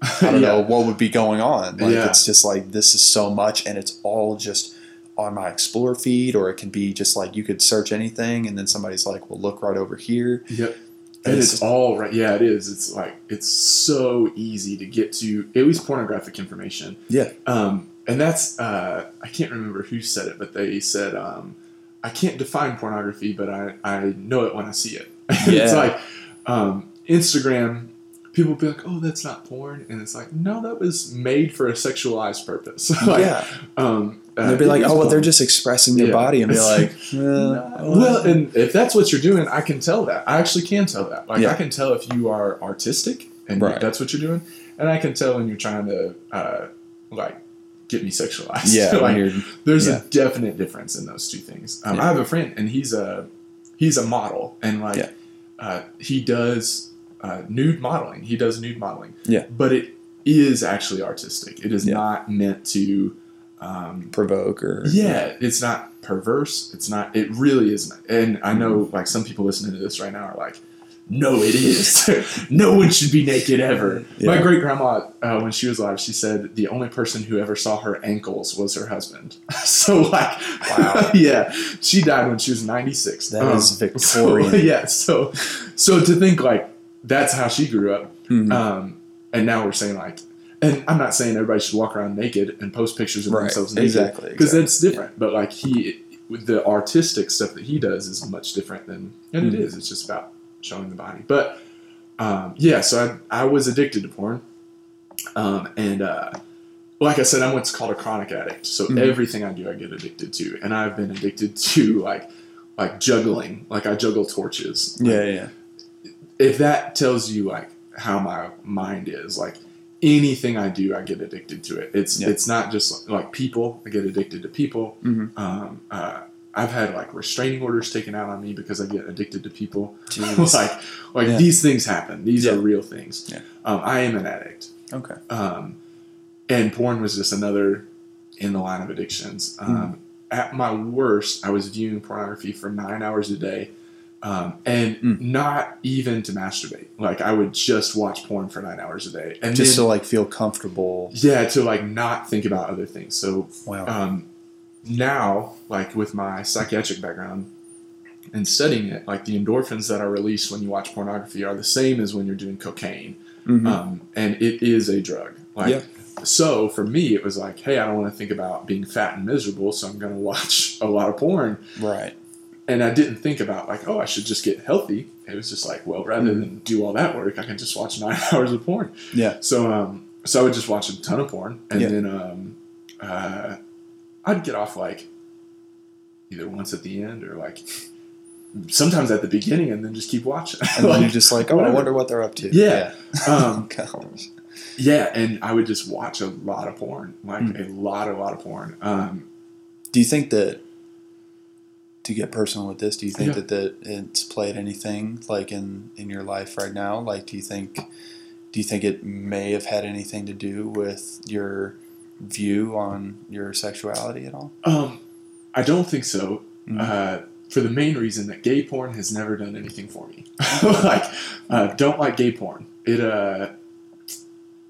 Speaker 1: I don't know what would be going on. Like
Speaker 2: Yeah.
Speaker 1: it's just like this is so much, and it's all just on my Explore feed, or it can be just like you could search anything, and then somebody's like, "Well, look right over here."
Speaker 2: Yep. and
Speaker 1: It's-
Speaker 2: it's all right. Yeah, it is. It's like it's so easy to get to at least pornographic information.
Speaker 1: Yeah.
Speaker 2: Um, and that's uh, I can't remember who said it, but they said um, I can't define pornography, but I I know it when I see it.
Speaker 1: Yeah.
Speaker 2: it's like um, Instagram. People be like, "Oh, that's not porn," and it's like, "No, that was made for a sexualized purpose." like,
Speaker 1: yeah.
Speaker 2: Um,
Speaker 1: And they'd be
Speaker 2: uh,
Speaker 1: like, oh, well, they're just expressing their
Speaker 2: Yeah.
Speaker 1: body, and be like, uh,
Speaker 2: Well, and if that's what you're doing, I can tell that. I actually can tell that. Like,
Speaker 1: Yeah.
Speaker 2: I can tell if you are artistic and
Speaker 1: Right.
Speaker 2: that's what you're doing, and I can tell when you're trying to, uh, like, get me sexualized.
Speaker 1: yeah,
Speaker 2: like, there's
Speaker 1: yeah.
Speaker 2: a definite difference in those two things. Um. I have a friend, and he's a he's a model, and like, uh, he does uh, nude modeling. He does nude modeling.
Speaker 1: Yeah.
Speaker 2: but it is actually artistic. It is not meant to. Um,
Speaker 1: provoke or
Speaker 2: yeah, it's not perverse. It's not. It really isn't. And I know, like some people listening to this right now are like, "No, it is. no one should be naked ever." My great grandma, uh, when she was alive, she said the only person who ever saw her ankles was her husband. so, like,
Speaker 1: Wow.
Speaker 2: yeah, she died when she was ninety six.
Speaker 1: That is
Speaker 2: So,
Speaker 1: Victorian.
Speaker 2: yeah, so so to think like that's how she grew up,
Speaker 1: Mhm.
Speaker 2: um, and now we're saying like. And I'm not saying everybody should walk around naked and post pictures of
Speaker 1: Right,
Speaker 2: themselves naked
Speaker 1: exactly,
Speaker 2: because
Speaker 1: exactly.
Speaker 2: that's different. But like he, with the artistic stuff that he does is much different than, and it
Speaker 1: Mhm.
Speaker 2: is. It's just about showing the body. But um, yeah, so I, I was addicted to porn, um, and uh, like I said, I'm what's called a chronic addict. So
Speaker 1: Mhm.
Speaker 2: everything I do, I get addicted to, and I've been addicted to like like juggling. Like I juggle torches. Like,
Speaker 1: yeah, yeah,
Speaker 2: if that tells you like how my mind is like anything i do i get addicted to it it's
Speaker 1: Yeah.
Speaker 2: it's not just like people i get addicted to people
Speaker 1: Mhm.
Speaker 2: um, uh, i've had like restraining orders taken out on me because i get addicted to people like like
Speaker 1: Yeah.
Speaker 2: these things happen these
Speaker 1: Yeah.
Speaker 2: are real things
Speaker 1: Yeah.
Speaker 2: um, i am an addict
Speaker 1: okay,
Speaker 2: um, and porn was just another in the line of addictions.
Speaker 1: Hmm.
Speaker 2: Um, At my worst, I was viewing pornography for nine hours a day, um, and
Speaker 1: Mm.
Speaker 2: not even to masturbate. Like I would just watch porn for nine hours a day, and
Speaker 1: just
Speaker 2: then,
Speaker 1: to like feel comfortable.
Speaker 2: yeah, to like not think about other things. So
Speaker 1: Wow,
Speaker 2: um, now, like with my psychiatric background and studying it, like the endorphins that are released when you watch pornography are the same as when you're doing cocaine
Speaker 1: Mhm.
Speaker 2: um, and it is a drug. Like,
Speaker 1: Yeah.
Speaker 2: so for me, it was like, hey, I don't want to think about being fat and miserable, so I'm going to watch a lot of porn.
Speaker 1: right,
Speaker 2: And I didn't think about like, oh, I should just get healthy. It was just like, well, rather
Speaker 1: Mhm.
Speaker 2: than do all that work, I can just watch nine hours of porn.
Speaker 1: yeah,
Speaker 2: So, um, so I would just watch a ton of porn, and
Speaker 1: Yeah.
Speaker 2: then um, uh, I'd get off like either once at the end or like sometimes at the beginning, and then just keep watching.
Speaker 1: and then you're just like, oh, I wonder what they're up to.
Speaker 2: Yeah. um,
Speaker 1: Gosh.
Speaker 2: Yeah, and I would just watch a lot of porn, like
Speaker 1: Mm.
Speaker 2: a lot, a lot of porn. Um,
Speaker 1: Do you think that to get personal with this, do you think
Speaker 2: Yeah.
Speaker 1: that, that it's played anything like in in your life right now? Like, do you think do you think it may have had anything to do with your view on your sexuality at all?
Speaker 2: um, I don't think so.
Speaker 1: Mhm.
Speaker 2: Uh, for the main reason that gay porn has never done anything for me. like, uh, don't like gay porn. It, uh,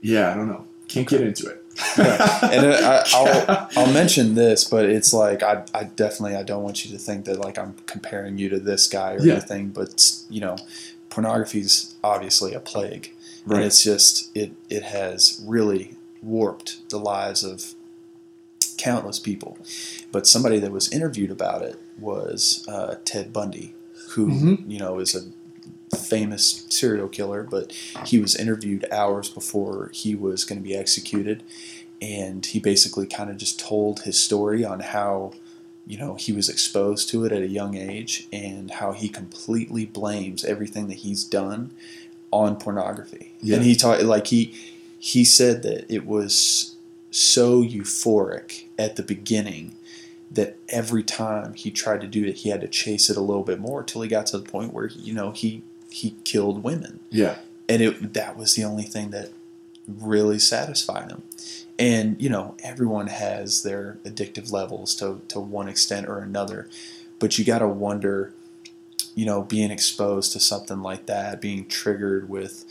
Speaker 2: yeah, I don't know. Can't get into it.
Speaker 1: And it, I, I'll I'll mention this, but it's like I, I definitely I don't want you to think that like I'm comparing you to this guy or
Speaker 2: Yeah.
Speaker 1: anything, but you know, pornography is obviously a plague, and it's just it it has really warped the lives of countless people. But somebody that was interviewed about it was uh, Ted Bundy, who
Speaker 2: Mhm.
Speaker 1: you know is a famous serial killer, but he was interviewed hours before he was going to be executed, and he basically kind of just told his story on how you know he was exposed to it at a young age and how he completely blames everything that he's done on pornography.
Speaker 2: Yeah.
Speaker 1: And he taught like he he said that it was so euphoric at the beginning that every time he tried to do it, he had to chase it a little bit more till he got to the point where you know he he killed women,
Speaker 2: Yeah.
Speaker 1: and it that was the only thing that really satisfied him. And you know, everyone has their addictive levels to to one extent or another, but you got to wonder, you know, being exposed to something like that, being triggered with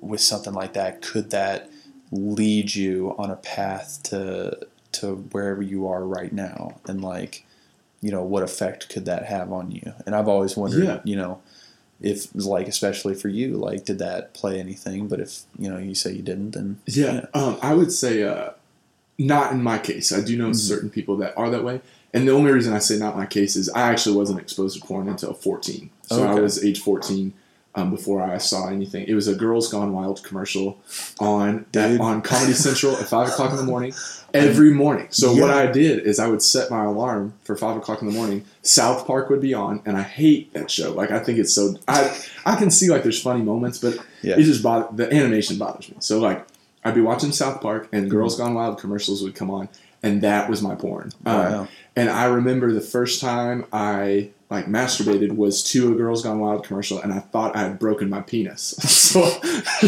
Speaker 1: with something like that, could that lead you on a path to to wherever you are right now and like you know what effect could that have on you and i've always wondered
Speaker 2: Yeah.
Speaker 1: you know if like especially for you, like did that play anything? But if you know you say you didn't, then
Speaker 2: Yeah, Um, I would say uh, not in my case. I do know
Speaker 1: Mhm.
Speaker 2: certain people that are that way, and the only reason I say not my case is I actually wasn't exposed to porn until 14. So I was age 14 um, before I saw anything. It was a Girls Gone Wild commercial on
Speaker 1: Dude.
Speaker 2: on Comedy Central at five o'clock in the morning every morning. So what I did is I would set my alarm for five o'clock in the morning. South Park would be on, and I hate that show. Like I think it's so I I can see like there's funny moments, but
Speaker 1: Yeah.
Speaker 2: it just bother the animation bothers me. So like I'd be watching South Park and Girls Gone Wild commercials would come on, and that was my porn.
Speaker 1: Wow,
Speaker 2: and I remember the first time I like masturbated was to a Girls Gone Wild commercial, and I thought I had broken my penis. so,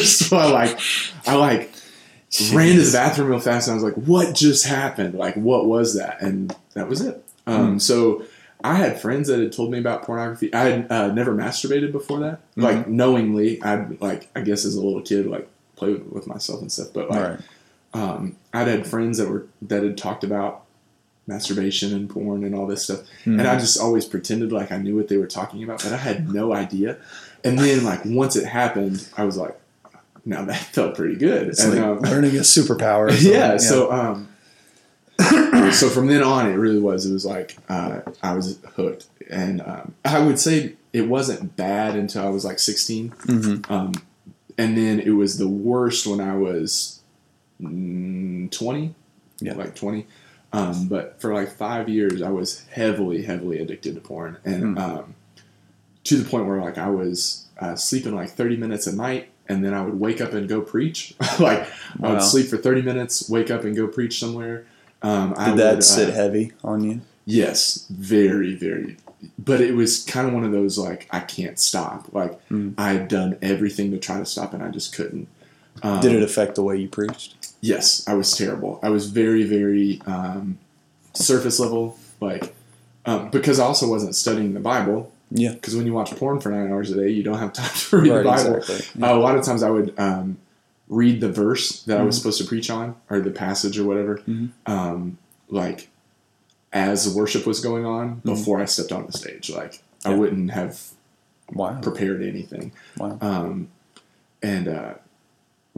Speaker 2: so I like, I like ran to the bathroom real fast, and I was like, "What just happened? Like, what was that?" And that was it. Um, So I had friends that had told me about pornography. I had uh, never masturbated before that, like knowingly. I'd like, I guess as a little kid, like play with, with myself and stuff. But like,
Speaker 1: right,
Speaker 2: um, I'd had friends that were that had talked about masturbation and porn and all this stuff,
Speaker 1: Mhm.
Speaker 2: and I just always pretended like I knew what they were talking about, but I had no idea. And then like once it happened, I was like, now that felt pretty good.
Speaker 1: it's
Speaker 2: and,
Speaker 1: like
Speaker 2: um,
Speaker 1: learning a superpower. something.
Speaker 2: yeah, so um, so from then on, it really was. It was like uh, I was hooked, and um, I would say it wasn't bad until I was like 16.
Speaker 1: Mhm.
Speaker 2: Um, and then it was the worst when I was mm, 20.
Speaker 1: Yeah.
Speaker 2: Like 20. Um, but for like five years, I was heavily, heavily addicted to porn. And
Speaker 1: Hmm.
Speaker 2: um, to the point where like I was uh, sleeping like 30 minutes a night and then I would wake up and go preach. like I would sleep for 30 minutes, wake up and go preach somewhere. Um, I
Speaker 1: Did that
Speaker 2: would,
Speaker 1: sit
Speaker 2: uh,
Speaker 1: heavy on you?
Speaker 2: Yes, very, very. But it was kind of one of those like I can't stop. Like
Speaker 1: Mm.
Speaker 2: I had done everything to try to stop, and I just couldn't. Um,
Speaker 1: Did it affect the way you preached?
Speaker 2: Yes, I was terrible. I was very, very um, surface level. Like um, because I also wasn't studying the Bible.
Speaker 1: Yeah.
Speaker 2: Because when you watch porn for nine hours a day, you don't have time to read the Bible.
Speaker 1: exactly.
Speaker 2: Uh, a lot of times I would um, read the verse that I was
Speaker 1: Mhm.
Speaker 2: supposed to preach on, or the passage or whatever,
Speaker 1: Mhm.
Speaker 2: um, like as worship was going on
Speaker 1: Mhm.
Speaker 2: before I stepped on the stage. Like I wouldn't have
Speaker 1: Wow.
Speaker 2: prepared anything.
Speaker 1: Wow.
Speaker 2: Um, and uh,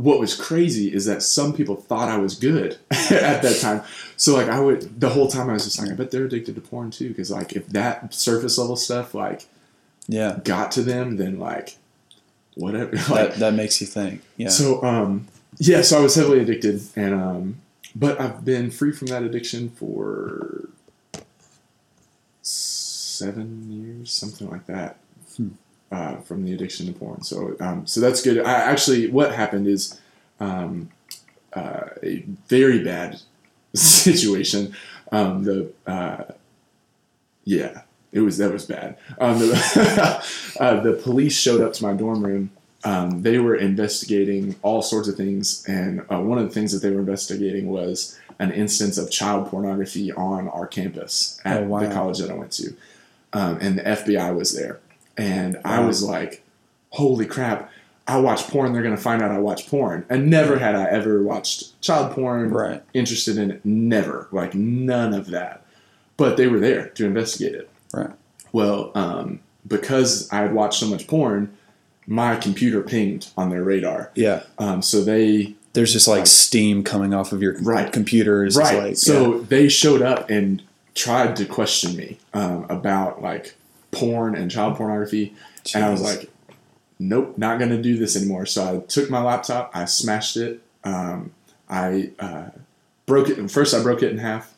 Speaker 2: what was crazy is that some people thought I was good at that time. So like I would the whole time I was just like, I bet they're addicted to porn too, because like if that surface level stuff like
Speaker 1: Yeah.
Speaker 2: got to them, then like whatever. Like
Speaker 1: That, that makes you think. Yeah.
Speaker 2: so um yeah, so I was heavily addicted and um but I've been free from that addiction for seven years, something like that.
Speaker 1: Hmm.
Speaker 2: Uh, from the addiction to porn. So um so that's good. I actually what happened is um uh, a very bad situation. Um the uh yeah, it was that was bad. Um, the, uh, the police showed up to my dorm room. Um, they were investigating all sorts of things, and uh, one of the things that they were investigating was an instance of child pornography on our campus at
Speaker 1: Oh, wow.
Speaker 2: the college that I went to, um, and the FBI was there, and I was like, "Holy crap!" I watch porn. They're gonna find out I watch porn, and never had I ever watched child porn
Speaker 1: right.
Speaker 2: interested in it. Never, like none of that. But they were there to investigate it.
Speaker 1: Right.
Speaker 2: Well, um, because I had watched so much porn, my computer pinged on their radar.
Speaker 1: Yeah.
Speaker 2: Um, so they
Speaker 1: There's just like steam coming off of your
Speaker 2: Right.
Speaker 1: computer. It's
Speaker 2: right.
Speaker 1: Like,
Speaker 2: so they showed up and tried to question me um, about like porn and child pornography,
Speaker 1: yeah.
Speaker 2: and I was like, "Nope, not going to do this anymore." So I took my laptop, I smashed it, um, I uh, broke it. First, I broke it in half,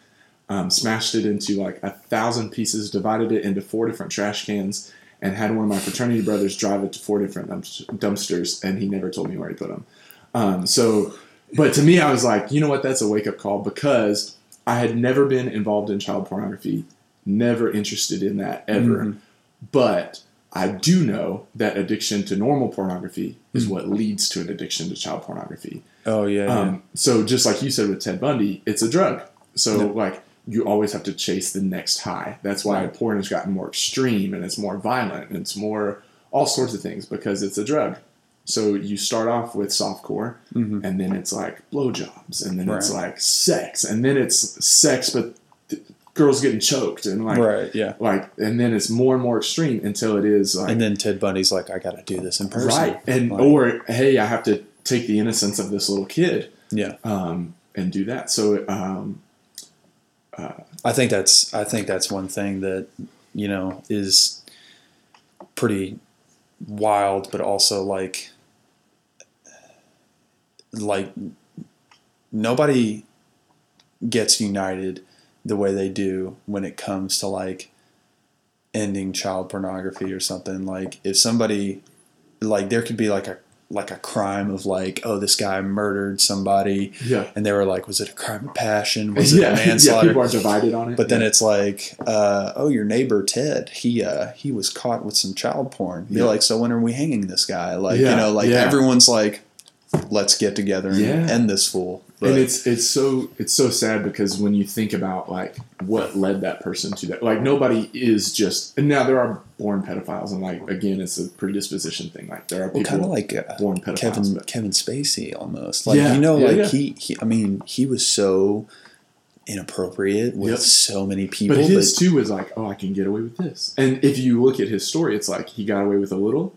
Speaker 2: um, smashed it into like a thousand pieces, divided it into four different trash cans, and had one of my fraternity brothers drive it to four different dumpsters, and he never told me where he put them. Um, so, but to me, I was like, you know what? That's a wake up call because I had never been involved in child pornography, never interested in that ever.
Speaker 1: Mhm.
Speaker 2: But I do know that addiction to normal pornography is what leads to an addiction to child pornography.
Speaker 1: oh yeah. yeah.
Speaker 2: Um, so just like you said with Ted Bundy, it's a drug. So
Speaker 1: Yeah.
Speaker 2: like you always have to chase the next high. That's why
Speaker 1: Right.
Speaker 2: porn has gotten more extreme and it's more violent and it's more all sorts of things because it's a drug. So you start off with softcore
Speaker 1: Mhm.
Speaker 2: and then it's like blowjobs and then it's like sex and then it's sex but girls getting choked and like
Speaker 1: right. Yeah.
Speaker 2: like and then it's more and more extreme until it is like
Speaker 1: And then Ted Bundy's like, I got to do this in person.
Speaker 2: right and
Speaker 1: Like,
Speaker 2: or hey I have to take the innocence of this little kid
Speaker 1: yeah.
Speaker 2: um, and do that so um,
Speaker 1: I think that's I think that's one thing that you know is pretty wild, but also like like nobody gets united the way they do when it comes to like ending child pornography or something. Like if somebody like there could be like a like a crime of like oh this guy murdered somebody
Speaker 2: yeah
Speaker 1: and they were like was it a crime of passion was it
Speaker 2: yeah,
Speaker 1: a
Speaker 2: yeah
Speaker 1: manslaughter
Speaker 2: people are divided on it
Speaker 1: but then
Speaker 2: yeah.
Speaker 1: it's like, uh, oh, your neighbor Ted, he uh, he was caught with some child porn. You're
Speaker 2: Yeah.
Speaker 1: like, so when are we hanging this guy? Like, you know, like everyone's like, let's get together and end this fool. But
Speaker 2: and it's it's so it's so sad because when you think about like what led that person to that like nobody is just and now there are born pedophiles and like again it's a predisposition thing like there are
Speaker 1: well, kind of like uh,
Speaker 2: born pedophiles
Speaker 1: Kevin
Speaker 2: but-
Speaker 1: Kevin Spacey almost. Like
Speaker 2: Yeah,
Speaker 1: you know,
Speaker 2: yeah,
Speaker 1: like
Speaker 2: yeah.
Speaker 1: He, he, I mean, he was so inappropriate with
Speaker 2: Yep.
Speaker 1: so many people.
Speaker 2: but his too is like oh I can get away with this and if you look at his story it's like he got away with a little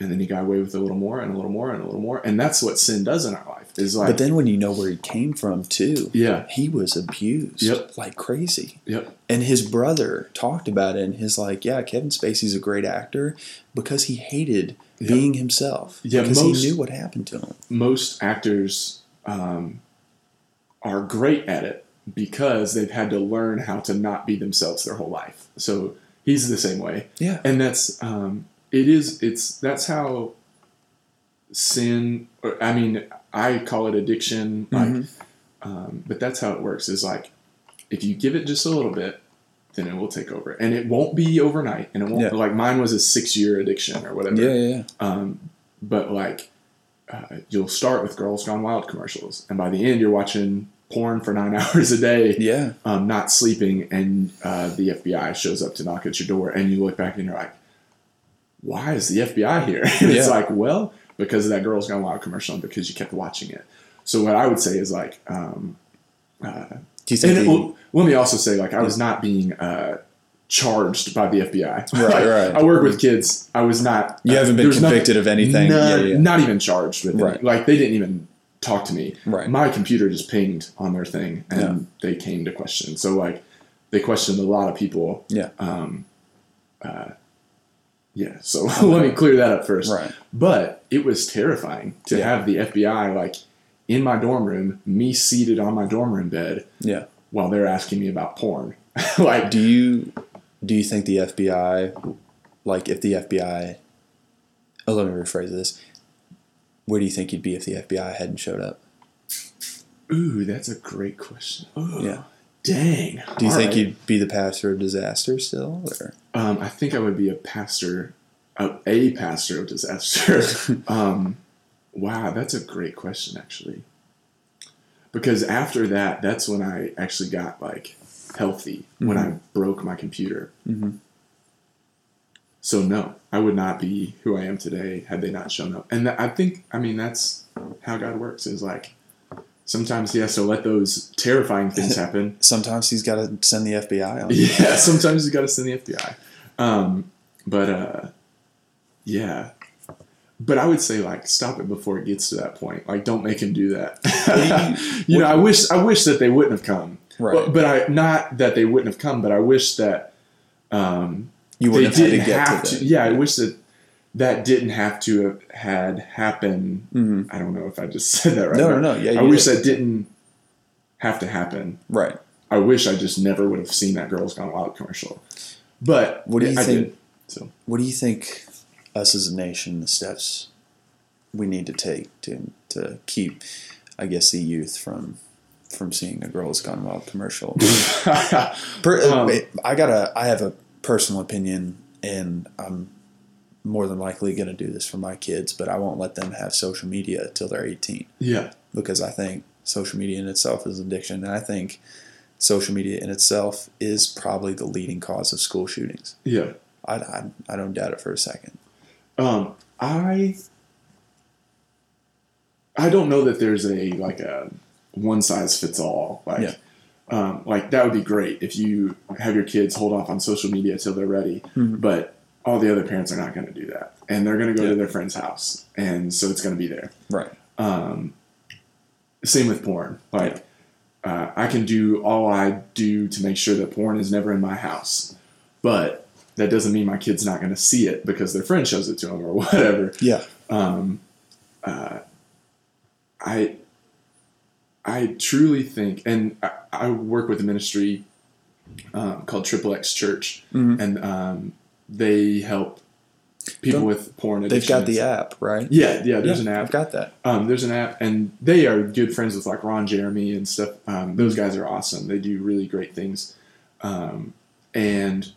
Speaker 2: and then he got away with a little more and a little more and a little more and that's what sin does in our life is like
Speaker 1: but then when you know where he came from too,
Speaker 2: yeah
Speaker 1: he was abused
Speaker 2: Yep.
Speaker 1: like crazy.
Speaker 2: yep
Speaker 1: And his brother talked about it and he's like, yeah, Kevin Spacey's a great actor because he hated
Speaker 2: Yep.
Speaker 1: being himself.
Speaker 2: Yeah,
Speaker 1: because
Speaker 2: most-
Speaker 1: he knew what happened to him.
Speaker 2: most actors um, are great at it because they've had to learn how to not be themselves their whole life. So he's the same way,
Speaker 1: Yeah.
Speaker 2: and that's um, it is it's that's how sin. Or, I mean, I call it addiction, like,
Speaker 1: Mhm.
Speaker 2: um, but that's how it works. Is like if you give it just a little bit. Then it will take over, and it won't be overnight, and it won't
Speaker 1: Yeah.
Speaker 2: like mine was a six-year addiction or whatever.
Speaker 1: Yeah, yeah, yeah.
Speaker 2: Um, but like, uh, you'll start with Girls Gone Wild commercials, and by the end, you're watching porn for nine hours a day,
Speaker 1: Yeah.
Speaker 2: um, not sleeping, and uh, the FBI shows up to knock at your door, and you look back and you're like, "Why is the FBI here?" and it's like, well, because that girl's got a lot of commercial, and because you kept watching it. So what I would say is like, um, uh,
Speaker 1: Do you think
Speaker 2: and it, let me also say like I was not being uh, charged by the FBI.
Speaker 1: Right, right.
Speaker 2: I work with kids. I was not.
Speaker 1: you haven't been
Speaker 2: there's nothing-
Speaker 1: convicted of anything?
Speaker 2: None-
Speaker 1: yeah, yeah.
Speaker 2: Not even charged with
Speaker 1: Right.
Speaker 2: it. Like they didn't even talk to me.
Speaker 1: Right.
Speaker 2: My computer just pinged on their thing, and
Speaker 1: Yeah.
Speaker 2: they came to question. So like, they questioned a lot of people.
Speaker 1: Yeah.
Speaker 2: Um. Uh. Yeah. So let me clear that up first.
Speaker 1: Right.
Speaker 2: But it was terrifying to
Speaker 1: Yeah.
Speaker 2: have the FBI like in my dorm room, me seated on my dorm room bed
Speaker 1: Yeah.
Speaker 2: while they're asking me about porn. like,
Speaker 1: Do you do you think the FBI, like if the FBI, oh, let me rephrase this. Where do you think you'd be if the FBI hadn't showed up?
Speaker 2: ooh, that's a great question. Ooh,
Speaker 1: Yeah.
Speaker 2: Dang.
Speaker 1: Do you think
Speaker 2: right.
Speaker 1: you'd be the pastor of disaster still? Or?
Speaker 2: Um, I think I would be a pastor, a, a pastor of disaster. um, wow, that's a great question, actually. Because after that, that's when I actually got like healthy when I broke my computer.
Speaker 1: Mhm.
Speaker 2: So no, I would not be who I am today had they not shown up. And th- I think, I mean, that's how God works. Is like sometimes He has to let those terrifying things happen
Speaker 1: Sometimes he's got to send the FBI on.
Speaker 2: yeah, sometimes he's got to send the FBI. Um, but uh, yeah, but I would say like stop it before it gets to that point. Like, don't make him do that. you know, I wish I wish that they wouldn't have come.
Speaker 1: Right.
Speaker 2: But, but I not that they wouldn't have come, but I wish that um,
Speaker 1: you wouldn't have had to get
Speaker 2: have
Speaker 1: to
Speaker 2: to. Yeah, I wish that that didn't have to have had happen.
Speaker 1: Mhm.
Speaker 2: I don't know if I just said that right.
Speaker 1: No, no, no. Yeah,
Speaker 2: I wish
Speaker 1: did.
Speaker 2: that didn't have to happen.
Speaker 1: Right.
Speaker 2: I wish I just never would have seen that Girls Gone Wild commercial. But
Speaker 1: What do you
Speaker 2: I
Speaker 1: think-
Speaker 2: Did. So
Speaker 1: What do you think us as a nation, the steps we need to take to to keep, I guess, the youth from from seeing a Girls Gone Wild commercial? Per,
Speaker 2: Um,
Speaker 1: I got a. I have a personal opinion, and I'm more than likely going to do this for my kids, but I won't let them have social media till they're 18
Speaker 2: yeah,
Speaker 1: because I think social media in itself is addiction, and I think social media in itself is probably the leading cause of school shootings.
Speaker 2: yeah.
Speaker 1: I, I, I don't doubt it for a second.
Speaker 2: Um, I I don't know that there's a like a one size fits all. Like,
Speaker 1: Yeah.
Speaker 2: Um, like that would be great if you have your kids hold off on social media till they're ready.
Speaker 1: Mhm.
Speaker 2: But all the other parents are not going to do that, and they're going to go
Speaker 1: Yeah.
Speaker 2: to their friend's house, and so it's going to be there.
Speaker 1: Right.
Speaker 2: Um, same with porn. Like, uh, I can do all I do to make sure that porn is never in my house, but that doesn't mean my kid's not going to see it because their friend shows it to them or whatever.
Speaker 1: Yeah.
Speaker 2: Um, uh, I, I truly think, and I, I work with a ministry um, called Triple X Church,
Speaker 1: Mhm.
Speaker 2: and um, they help people
Speaker 1: Don't-
Speaker 2: with porn.
Speaker 1: They've got the app, right?
Speaker 2: Yeah, yeah. There's
Speaker 1: Yeah,
Speaker 2: an
Speaker 1: I've
Speaker 2: app.
Speaker 1: got that.
Speaker 2: Um, there's an app, and they are good friends with like Ron Jeremy and stuff. Um, those guys are awesome. They do really great things, um, and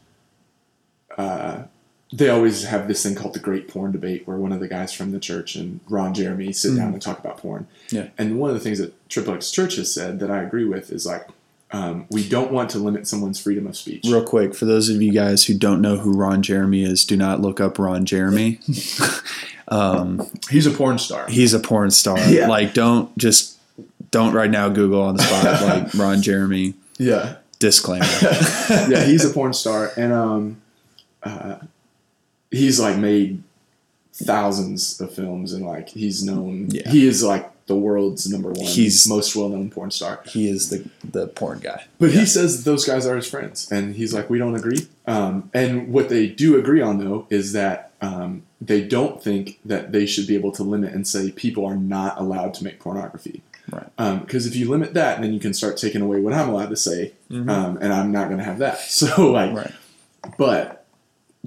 Speaker 2: uh, they always have this thing called the Great Porn Debate, where one of the guys from the church and Ron Jeremy sit down and talk about porn.
Speaker 1: Yeah.
Speaker 2: And one of the things that Triple X Church has said that I agree with is like, um, we don't want to limit someone's freedom of speech.
Speaker 1: Real quick, for those of you guys who don't know who Ron Jeremy is, do not look up Ron Jeremy. um,
Speaker 2: He's a porn star.
Speaker 1: he's a porn star.
Speaker 2: Yeah.
Speaker 1: Like, don't just don't right now Google on the spot like Ron Jeremy.
Speaker 2: Yeah.
Speaker 1: Disclaimer.
Speaker 2: yeah, he's a porn star, and um, uh, he's like made thousands of films, and like he's known.
Speaker 1: Yeah.
Speaker 2: He is like the world's number one,
Speaker 1: He's-
Speaker 2: most well-known porn star.
Speaker 1: he is the the porn guy.
Speaker 2: But
Speaker 1: Yeah.
Speaker 2: he says those guys are his friends, and he's like, we don't agree. Um, and what they do agree on, though, is that um, they don't think that they should be able to limit and say people are not allowed to make pornography.
Speaker 1: Right.
Speaker 2: Because if you limit that, then you can start taking away what I'm allowed to say,
Speaker 1: Mhm.
Speaker 2: um, and I'm not going to have that. So, like,
Speaker 1: Right.
Speaker 2: but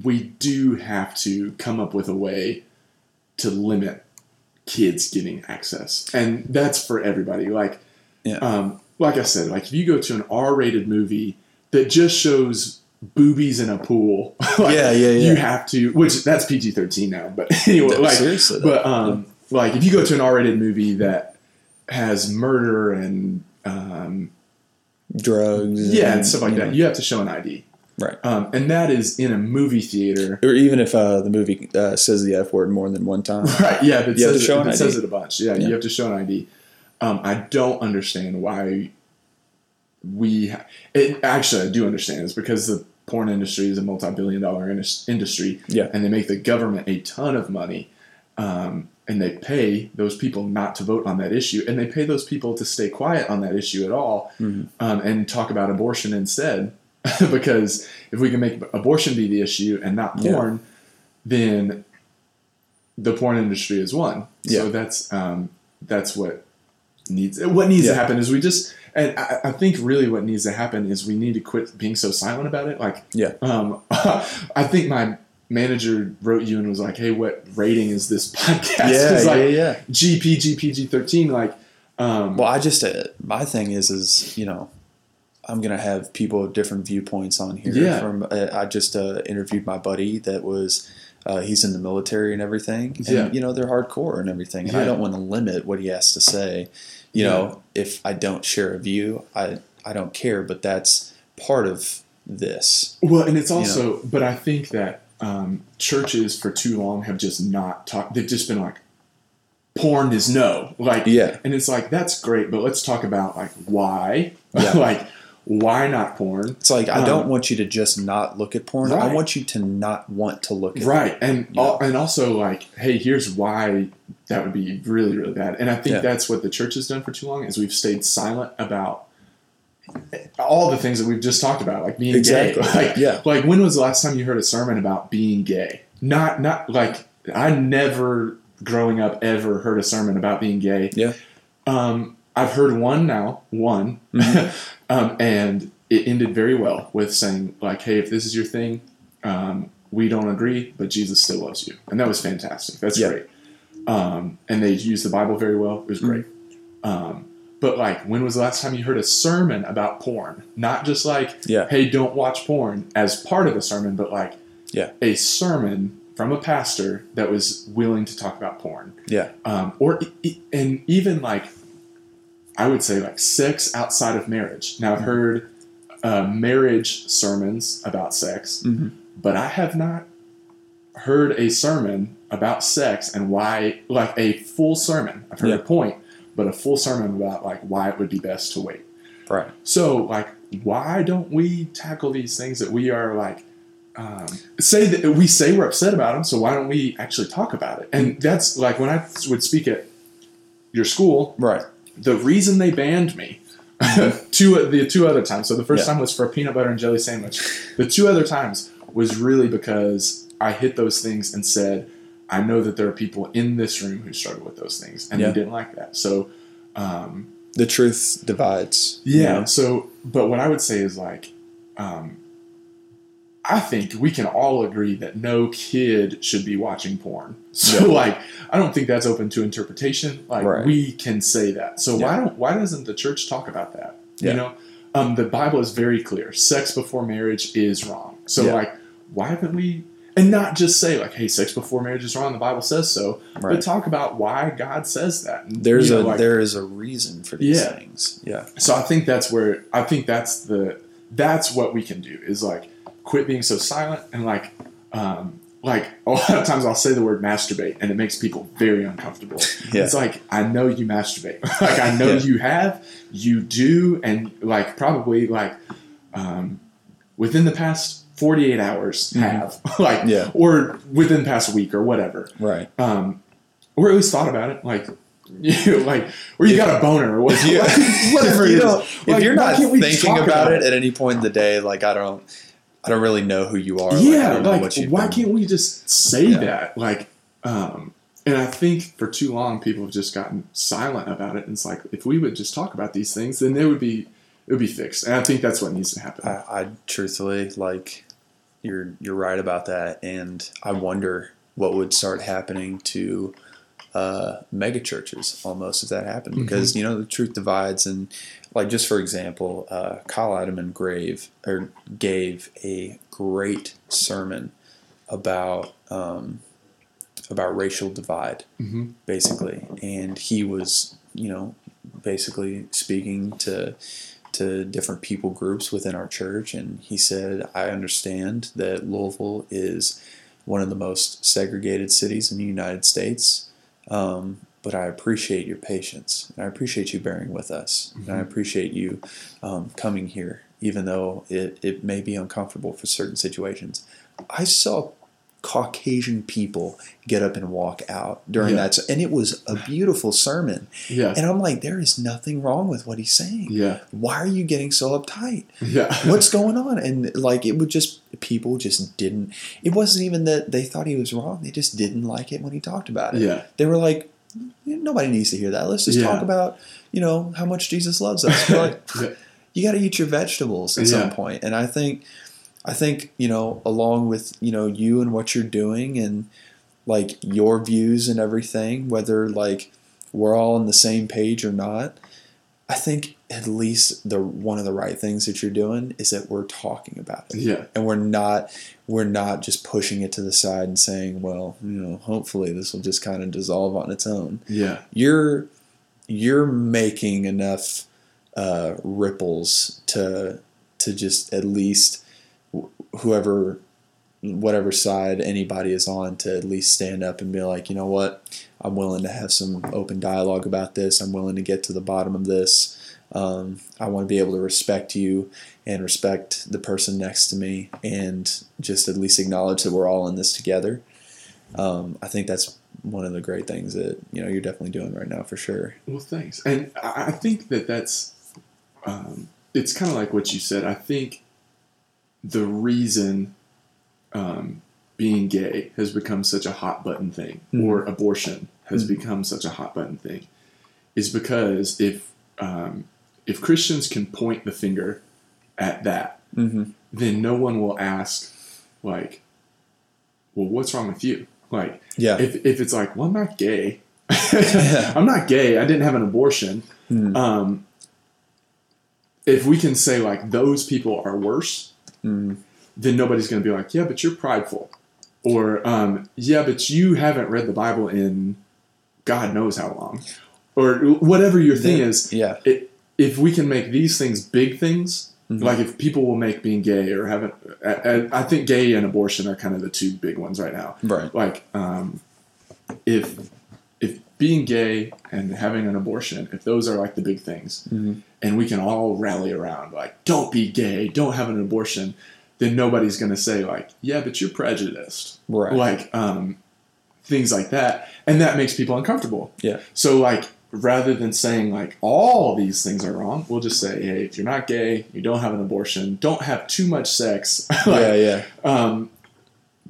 Speaker 2: we do have to come up with a way to limit kids getting access, and that's for everybody. Like,
Speaker 1: Yeah.
Speaker 2: um, like I said, like if you go to an R-rated movie that just shows boobies in a pool, like,
Speaker 1: Yeah, yeah, yeah.
Speaker 2: you have to. Which that's PG-13 now, but anyway,
Speaker 1: No,
Speaker 2: like,
Speaker 1: seriously,
Speaker 2: but um, like if you go to an R-rated movie that has murder and um,
Speaker 1: Drugs.
Speaker 2: yeah and stuff like that,
Speaker 1: know.
Speaker 2: you have to show an ID.
Speaker 1: Right.
Speaker 2: Um, and that is in a movie theater.
Speaker 1: Or even if uh, the movie uh, says the F word more than one time.
Speaker 2: Right. Yeah. If it,
Speaker 1: You have
Speaker 2: says,
Speaker 1: to show
Speaker 2: it,
Speaker 1: an ID.
Speaker 2: says it a bunch. Yeah,
Speaker 1: Yeah.
Speaker 2: You have to show an ID. Um, I don't understand why we. Ha- it, actually, I do understand. It's because the porn industry is a multi-billion-dollar indus- industry,
Speaker 1: Yeah.
Speaker 2: and they make the government a ton of money, um, and they pay those people not to vote on that issue, and they pay those people to stay quiet on that issue at all,
Speaker 1: Mhm.
Speaker 2: um, and talk about abortion instead. because if we can make abortion be the issue and not
Speaker 1: Yeah.
Speaker 2: porn, then the porn industry is won.
Speaker 1: Yeah.
Speaker 2: So that's um, that's what needs what needs
Speaker 1: Yeah.
Speaker 2: to happen is we just and I, I think really what needs to happen is we need to quit being so silent about it. Like
Speaker 1: Yeah.
Speaker 2: um, I think my manager wrote you and was like, "Hey, what rating is this podcast?"
Speaker 1: Yeah,
Speaker 2: It's
Speaker 1: yeah,
Speaker 2: like
Speaker 1: yeah.
Speaker 2: GP, GPG thirteen. Like, um,
Speaker 1: Well, I just uh, my thing is is you know I'm gonna have people of different viewpoints on here.
Speaker 2: Yeah.
Speaker 1: From uh, I just uh, interviewed my buddy that was uh, he's in the military and everything. And,
Speaker 2: Yeah.
Speaker 1: You know they're hardcore and everything, and I don't want to limit what he has to say. You
Speaker 2: Yeah.
Speaker 1: know, if I don't share a view, I I don't care. But that's part of this.
Speaker 2: Well, and it's also, but I think that um, churches for too long have just not talked. They've just been like, porn is no, like,
Speaker 1: Yeah.
Speaker 2: and it's like that's great, but let's talk about like why,
Speaker 1: Yeah.
Speaker 2: like why not porn,
Speaker 1: It's like I
Speaker 2: Um,
Speaker 1: don't want you to just not look at porn. I want you to not want to look at it.
Speaker 2: right? And
Speaker 1: Yeah.
Speaker 2: al- and also like, hey, here's why that would be really really bad. And I think
Speaker 1: Yeah.
Speaker 2: that's what the church has done for too long is we've stayed silent about all the things that we've just talked about, like being
Speaker 1: Exactly.
Speaker 2: gay. Like,
Speaker 1: Yeah.
Speaker 2: Like when was the last time you heard a sermon about being gay? Not not like I never growing up ever heard a sermon about being gay.
Speaker 1: Yeah.
Speaker 2: Um, I've heard one now, one,
Speaker 1: Mhm.
Speaker 2: um, and it ended very well with saying like, "Hey, if this is your thing, um, we don't agree, but Jesus still loves you," and that was fantastic. That's
Speaker 1: Yeah.
Speaker 2: great. Um, and they used the Bible very well. It was
Speaker 1: Mm-hmm.
Speaker 2: great. Um, but like, when was the last time you heard a sermon about porn? Not just like,
Speaker 1: Yeah.
Speaker 2: "Hey, don't watch porn" as part of the sermon, but like,
Speaker 1: Yeah.
Speaker 2: a sermon from a pastor that was willing to talk about porn
Speaker 1: Yeah.
Speaker 2: um, or and even like I would say like sex outside of marriage. Now I've heard uh, marriage sermons about sex,
Speaker 1: Mhm.
Speaker 2: but I have not heard a sermon about sex and why like a full sermon. I've heard
Speaker 1: Yeah.
Speaker 2: a point, but a full sermon about like why it would be best to wait.
Speaker 1: Right.
Speaker 2: So, like, why don't we tackle these things that we are like, um, say that we say we're upset about them? So why don't we actually talk about it? And that's like when I would speak at your school,
Speaker 1: Right.
Speaker 2: The reason they banned me. two the two other times. So the first
Speaker 1: Yeah.
Speaker 2: time was for a peanut butter and jelly sandwich. The two other times was really because I hit those things and said, I know that there are people in this room who struggle with those things, and
Speaker 1: Yeah.
Speaker 2: they didn't like that. So, um,
Speaker 1: The truth divides.
Speaker 2: yeah. So, but what I would say is like, um, I think we can all agree that no kid should be watching porn. So,
Speaker 1: Yeah.
Speaker 2: like, I don't think that's open to interpretation. Like,
Speaker 1: Right.
Speaker 2: we can say that. So why don't why doesn't the church talk about that?
Speaker 1: Yeah.
Speaker 2: You know, um, the Bible is very clear. Sex before marriage is wrong. So,
Speaker 1: Yeah.
Speaker 2: like, why haven't we? And not just say like, "Hey, sex before marriage is wrong." The Bible says so,
Speaker 1: Right.
Speaker 2: but talk about why God says that.
Speaker 1: There's
Speaker 2: you
Speaker 1: a
Speaker 2: like-
Speaker 1: there is a reason for these
Speaker 2: Yeah.
Speaker 1: things. Yeah.
Speaker 2: so I think that's where I think that's the that's what we can do is like quit being so silent and like um like a lot of times I'll say the word masturbate and it makes people very uncomfortable.
Speaker 1: Yeah.
Speaker 2: It's like I know you masturbate. like I know
Speaker 1: Yeah.
Speaker 2: you have, you do, and like probably like um within the past 48 hours
Speaker 1: Mhm.
Speaker 2: have like
Speaker 1: Yeah.
Speaker 2: or within the past week or whatever
Speaker 1: Right.
Speaker 2: um, or at least thought about it, like you like, or you got a boner or whatever,
Speaker 1: Yeah.
Speaker 2: whatever
Speaker 1: if you don't,
Speaker 2: Like,
Speaker 1: if you're not thinking about,
Speaker 2: about
Speaker 1: it
Speaker 2: it?
Speaker 1: at any point in the day, like I don't, I don't really know who you are. Like, I
Speaker 2: yeah,
Speaker 1: don't know
Speaker 2: like
Speaker 1: what
Speaker 2: why
Speaker 1: done.
Speaker 2: can't we just say
Speaker 1: Yeah.
Speaker 2: that? Like, um, and I think for too long people have just gotten silent about it. And it's like if we would just talk about these things, then it would be it would be fixed. And I think that's what needs to happen.
Speaker 1: I, I truthfully like you're you're right about that, and I wonder what would start happening to uh, mega churches almost if that happened because you know the truth divides and like just for example, uh, Kyle Idleman grave or gave a great sermon about um, about racial divide
Speaker 2: hmm
Speaker 1: basically. And he was you know basically speaking to to different people groups within our church. And he said i understand that louisville is one of the most segregated cities in the united states um, but i appreciate your patience and i appreciate you bearing with us and i
Speaker 2: Mhm.
Speaker 1: appreciate you um, coming here even though it, it may be uncomfortable for certain situations i saw caucasian people get up and walk out during
Speaker 2: Yeah.
Speaker 1: that and it was a beautiful sermon.
Speaker 2: Yeah,
Speaker 1: and i'm like there is nothing wrong with what he's saying.
Speaker 2: Yeah,
Speaker 1: why are you getting so uptight?
Speaker 2: Yeah.
Speaker 1: what's going on? And like it would just people just didn't it wasn't even that they thought he was wrong. They just didn't like it when he talked about it.
Speaker 2: Yeah,
Speaker 1: they were like nobody needs to hear that. Let's just
Speaker 2: Yeah.
Speaker 1: talk about you know how much jesus loves us. Like,
Speaker 2: Yeah.
Speaker 1: you got to eat your vegetables at some point. And i think i think you know along with you know you and what you're doing and like your views and everything whether like we're all on the same page or not i think at least the one of the right things that you're doing is that we're talking about it.
Speaker 2: Yeah,
Speaker 1: and we're not we're not just pushing it to the side and saying well you know hopefully this will just kind of dissolve on its own.
Speaker 2: Yeah,
Speaker 1: you're you're making enough uh, ripples to to just at least whoever whatever side anybody is on to at least stand up and be like you know what i'm willing to have some open dialogue about this i'm willing to get to the bottom of this um, i want to be able to respect you and respect the person next to me and just at least acknowledge that we're all in this together um, i think that's one of the great things that you know you're definitely doing right now for sure.
Speaker 2: Well, thanks. And I think that that's, um, it's kind of like what you said. I think the reason um, being gay has become such a hot button thing,
Speaker 1: Mhm.
Speaker 2: or abortion has
Speaker 1: Mhm.
Speaker 2: become such a hot button thing, is because if um, if Christians can point the finger at that,
Speaker 1: Mm-hmm.
Speaker 2: then no one will ask, like, well, what's wrong with you? Like,
Speaker 1: Yeah.
Speaker 2: if, if it's like, well, I'm not gay. I'm not gay. I didn't have an abortion.
Speaker 1: Mhm.
Speaker 2: Um, if we can say like those people are worse,
Speaker 1: Mhm.
Speaker 2: then nobody's going to be like, yeah, but you're prideful, or um, yeah, but you haven't read the Bible in God knows how long, or whatever your thing
Speaker 1: Then-
Speaker 2: is.
Speaker 1: Yeah.
Speaker 2: It, if we can make these things big things,
Speaker 1: Mhm.
Speaker 2: like if people will make being gay or haven't, I, I- think gay and abortion are kind of the two big ones right now
Speaker 1: Right.
Speaker 2: like um, if being gay and having an abortion, if those are like the big things,
Speaker 1: Mhm.
Speaker 2: and we can all rally around like, don't be gay, don't have an abortion, then nobody's going to say like, yeah, but you're prejudiced,
Speaker 1: Right.
Speaker 2: like um, things like that, and that makes people uncomfortable.
Speaker 1: Yeah.
Speaker 2: So like, rather than saying like all these things are wrong, we'll just say, hey, if you're not gay, you don't have an abortion, don't have too much sex, like,
Speaker 1: yeah, yeah.
Speaker 2: um,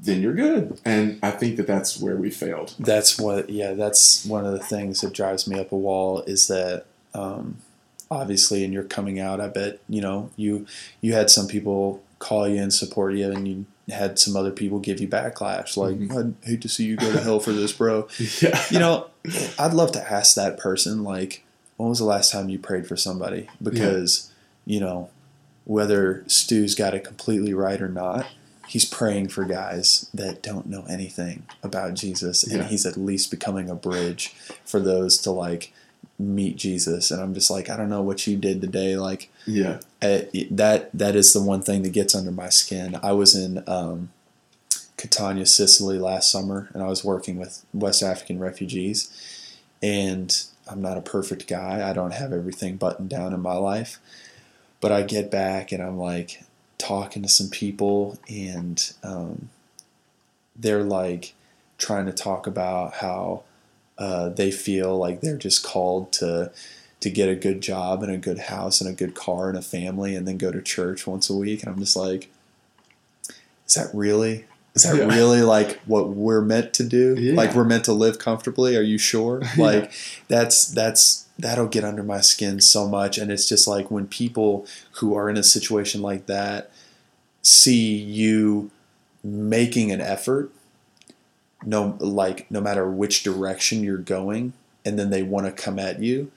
Speaker 2: then you're good. And I think that that's where we failed.
Speaker 1: That's what. Yeah, that's one of the things that drives me up a wall is that um, obviously, in your coming out, I bet you know you you had some people call you and support you, and you had some other people give you backlash, like
Speaker 2: Mhm.
Speaker 1: I'd hate to see you go to hell for this, bro.
Speaker 2: Yeah.
Speaker 1: You know, I'd love to ask that person, like, when was the last time you prayed for somebody? Because, you know, whether Stu's got it completely right or not, he's praying for guys that don't know anything about Jesus, and
Speaker 2: Yeah.
Speaker 1: he's at least becoming a bridge for those to like meet Jesus. And I'm just like, I don't know what you did today, like
Speaker 2: yeah.
Speaker 1: that that is the one thing that gets under my skin. I was in um, Catania, Sicily last summer, and I was working with West African refugees. And I'm not a perfect guy. I don't have everything buttoned down in my life, but I get back and I'm like talking to some people, and um, they're like trying to talk about how uh, they feel like they're just called to to get a good job and a good house and a good car and a family and then go to church once a week. And I'm just like is that really is that
Speaker 2: Yeah.
Speaker 1: really like what we're meant to do?
Speaker 2: Yeah.
Speaker 1: like we're meant to live comfortably? Are you sure? Like that's that's that'll get under my skin so much. And it's just like when people who are in a situation like that see you making an effort no like no matter which direction you're going and then they want to come at you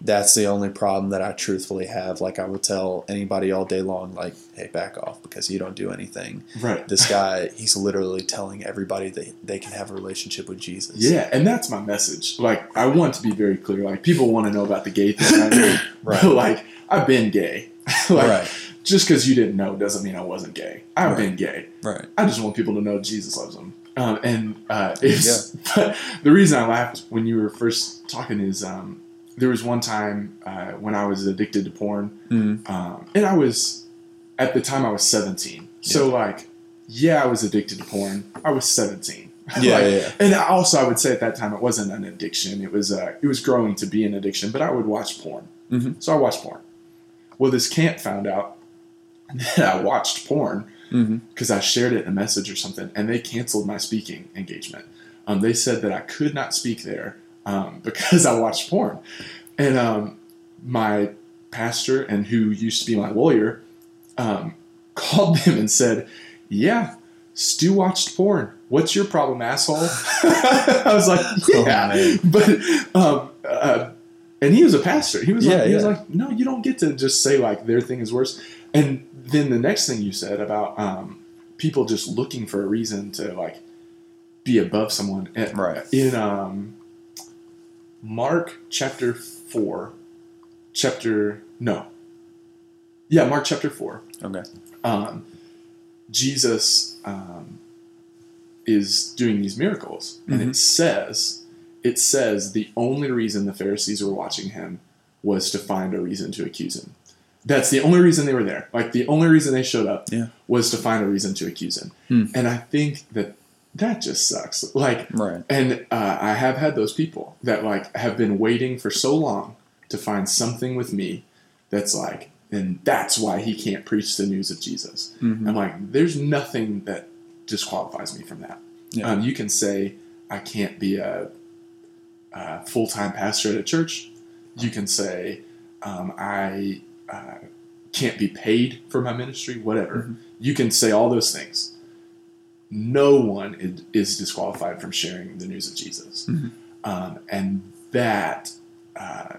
Speaker 1: that's the only problem that I truthfully have like I will tell anybody all day long like hey back off because you don't do anything
Speaker 2: Right.
Speaker 1: this guy he's literally telling everybody that they can have a relationship with Jesus
Speaker 2: Yeah, and that's my message. Like, I want to be very clear. Like, people want to know about the gay thing, right?
Speaker 1: Right.
Speaker 2: Like, I've been gay. like,
Speaker 1: right
Speaker 2: just because you didn't know doesn't mean I wasn't gay. I've
Speaker 1: Right.
Speaker 2: been gay.
Speaker 1: right
Speaker 2: I just want people to know Jesus loves them. Um, and uh, it's, but the reason I laughed when you were first talking is um, there was one time uh, when I was addicted to porn,
Speaker 1: mm
Speaker 2: um, and I was at the time I was 17. So like, yeah, I was addicted to porn. I was 17.
Speaker 1: yeah
Speaker 2: Like,
Speaker 1: yeah
Speaker 2: and also, I would say at that time it wasn't an addiction. It was uh, it was growing to be an addiction. But I would watch porn,
Speaker 1: Mhm.
Speaker 2: so I watched porn. Well, this camp found out that I watched porn because I shared it in a message or something, and they canceled my speaking engagement. Um, they said that I could not speak there um, because I watched porn, and um, my pastor and who used to be my lawyer um, called them and said, "Yeah, Stu watched porn. What's your problem, asshole?" I was like,
Speaker 1: Oh,
Speaker 2: "Yeah,"
Speaker 1: man.
Speaker 2: but um, uh, and he was a pastor. He was
Speaker 1: Yeah,
Speaker 2: like, he was like, "No, you don't get to just say like their thing is worse." And then the next thing you said about um, people just looking for a reason to like be above someone and-
Speaker 1: Right.
Speaker 2: in um, Mark chapter four, chapter no, yeah, Mark chapter four.
Speaker 1: okay
Speaker 2: Um, Jesus um, is doing these miracles, and
Speaker 1: Mhm.
Speaker 2: it says it says the only reason the Pharisees were watching him was to find a reason to accuse him. That's the only reason they were there. Like the only reason they showed up
Speaker 1: Yeah.
Speaker 2: was to find a reason to accuse him.
Speaker 1: Hmm.
Speaker 2: And I think that that just sucks. Like
Speaker 1: right
Speaker 2: and uh, I have had those people that like have been waiting for so long to find something with me that's like, and that's why he can't preach the news of Jesus.
Speaker 1: Mhm.
Speaker 2: I'm like, there's nothing that disqualifies me from that.
Speaker 1: Yeah.
Speaker 2: Um, you can say I can't be a, a full time pastor at a church. You can say um, I uh, can't be paid for my ministry. Whatever.
Speaker 1: Mhm.
Speaker 2: You can say all those things. No one is, is disqualified from sharing the news of Jesus,
Speaker 1: Mhm.
Speaker 2: um, and that uh,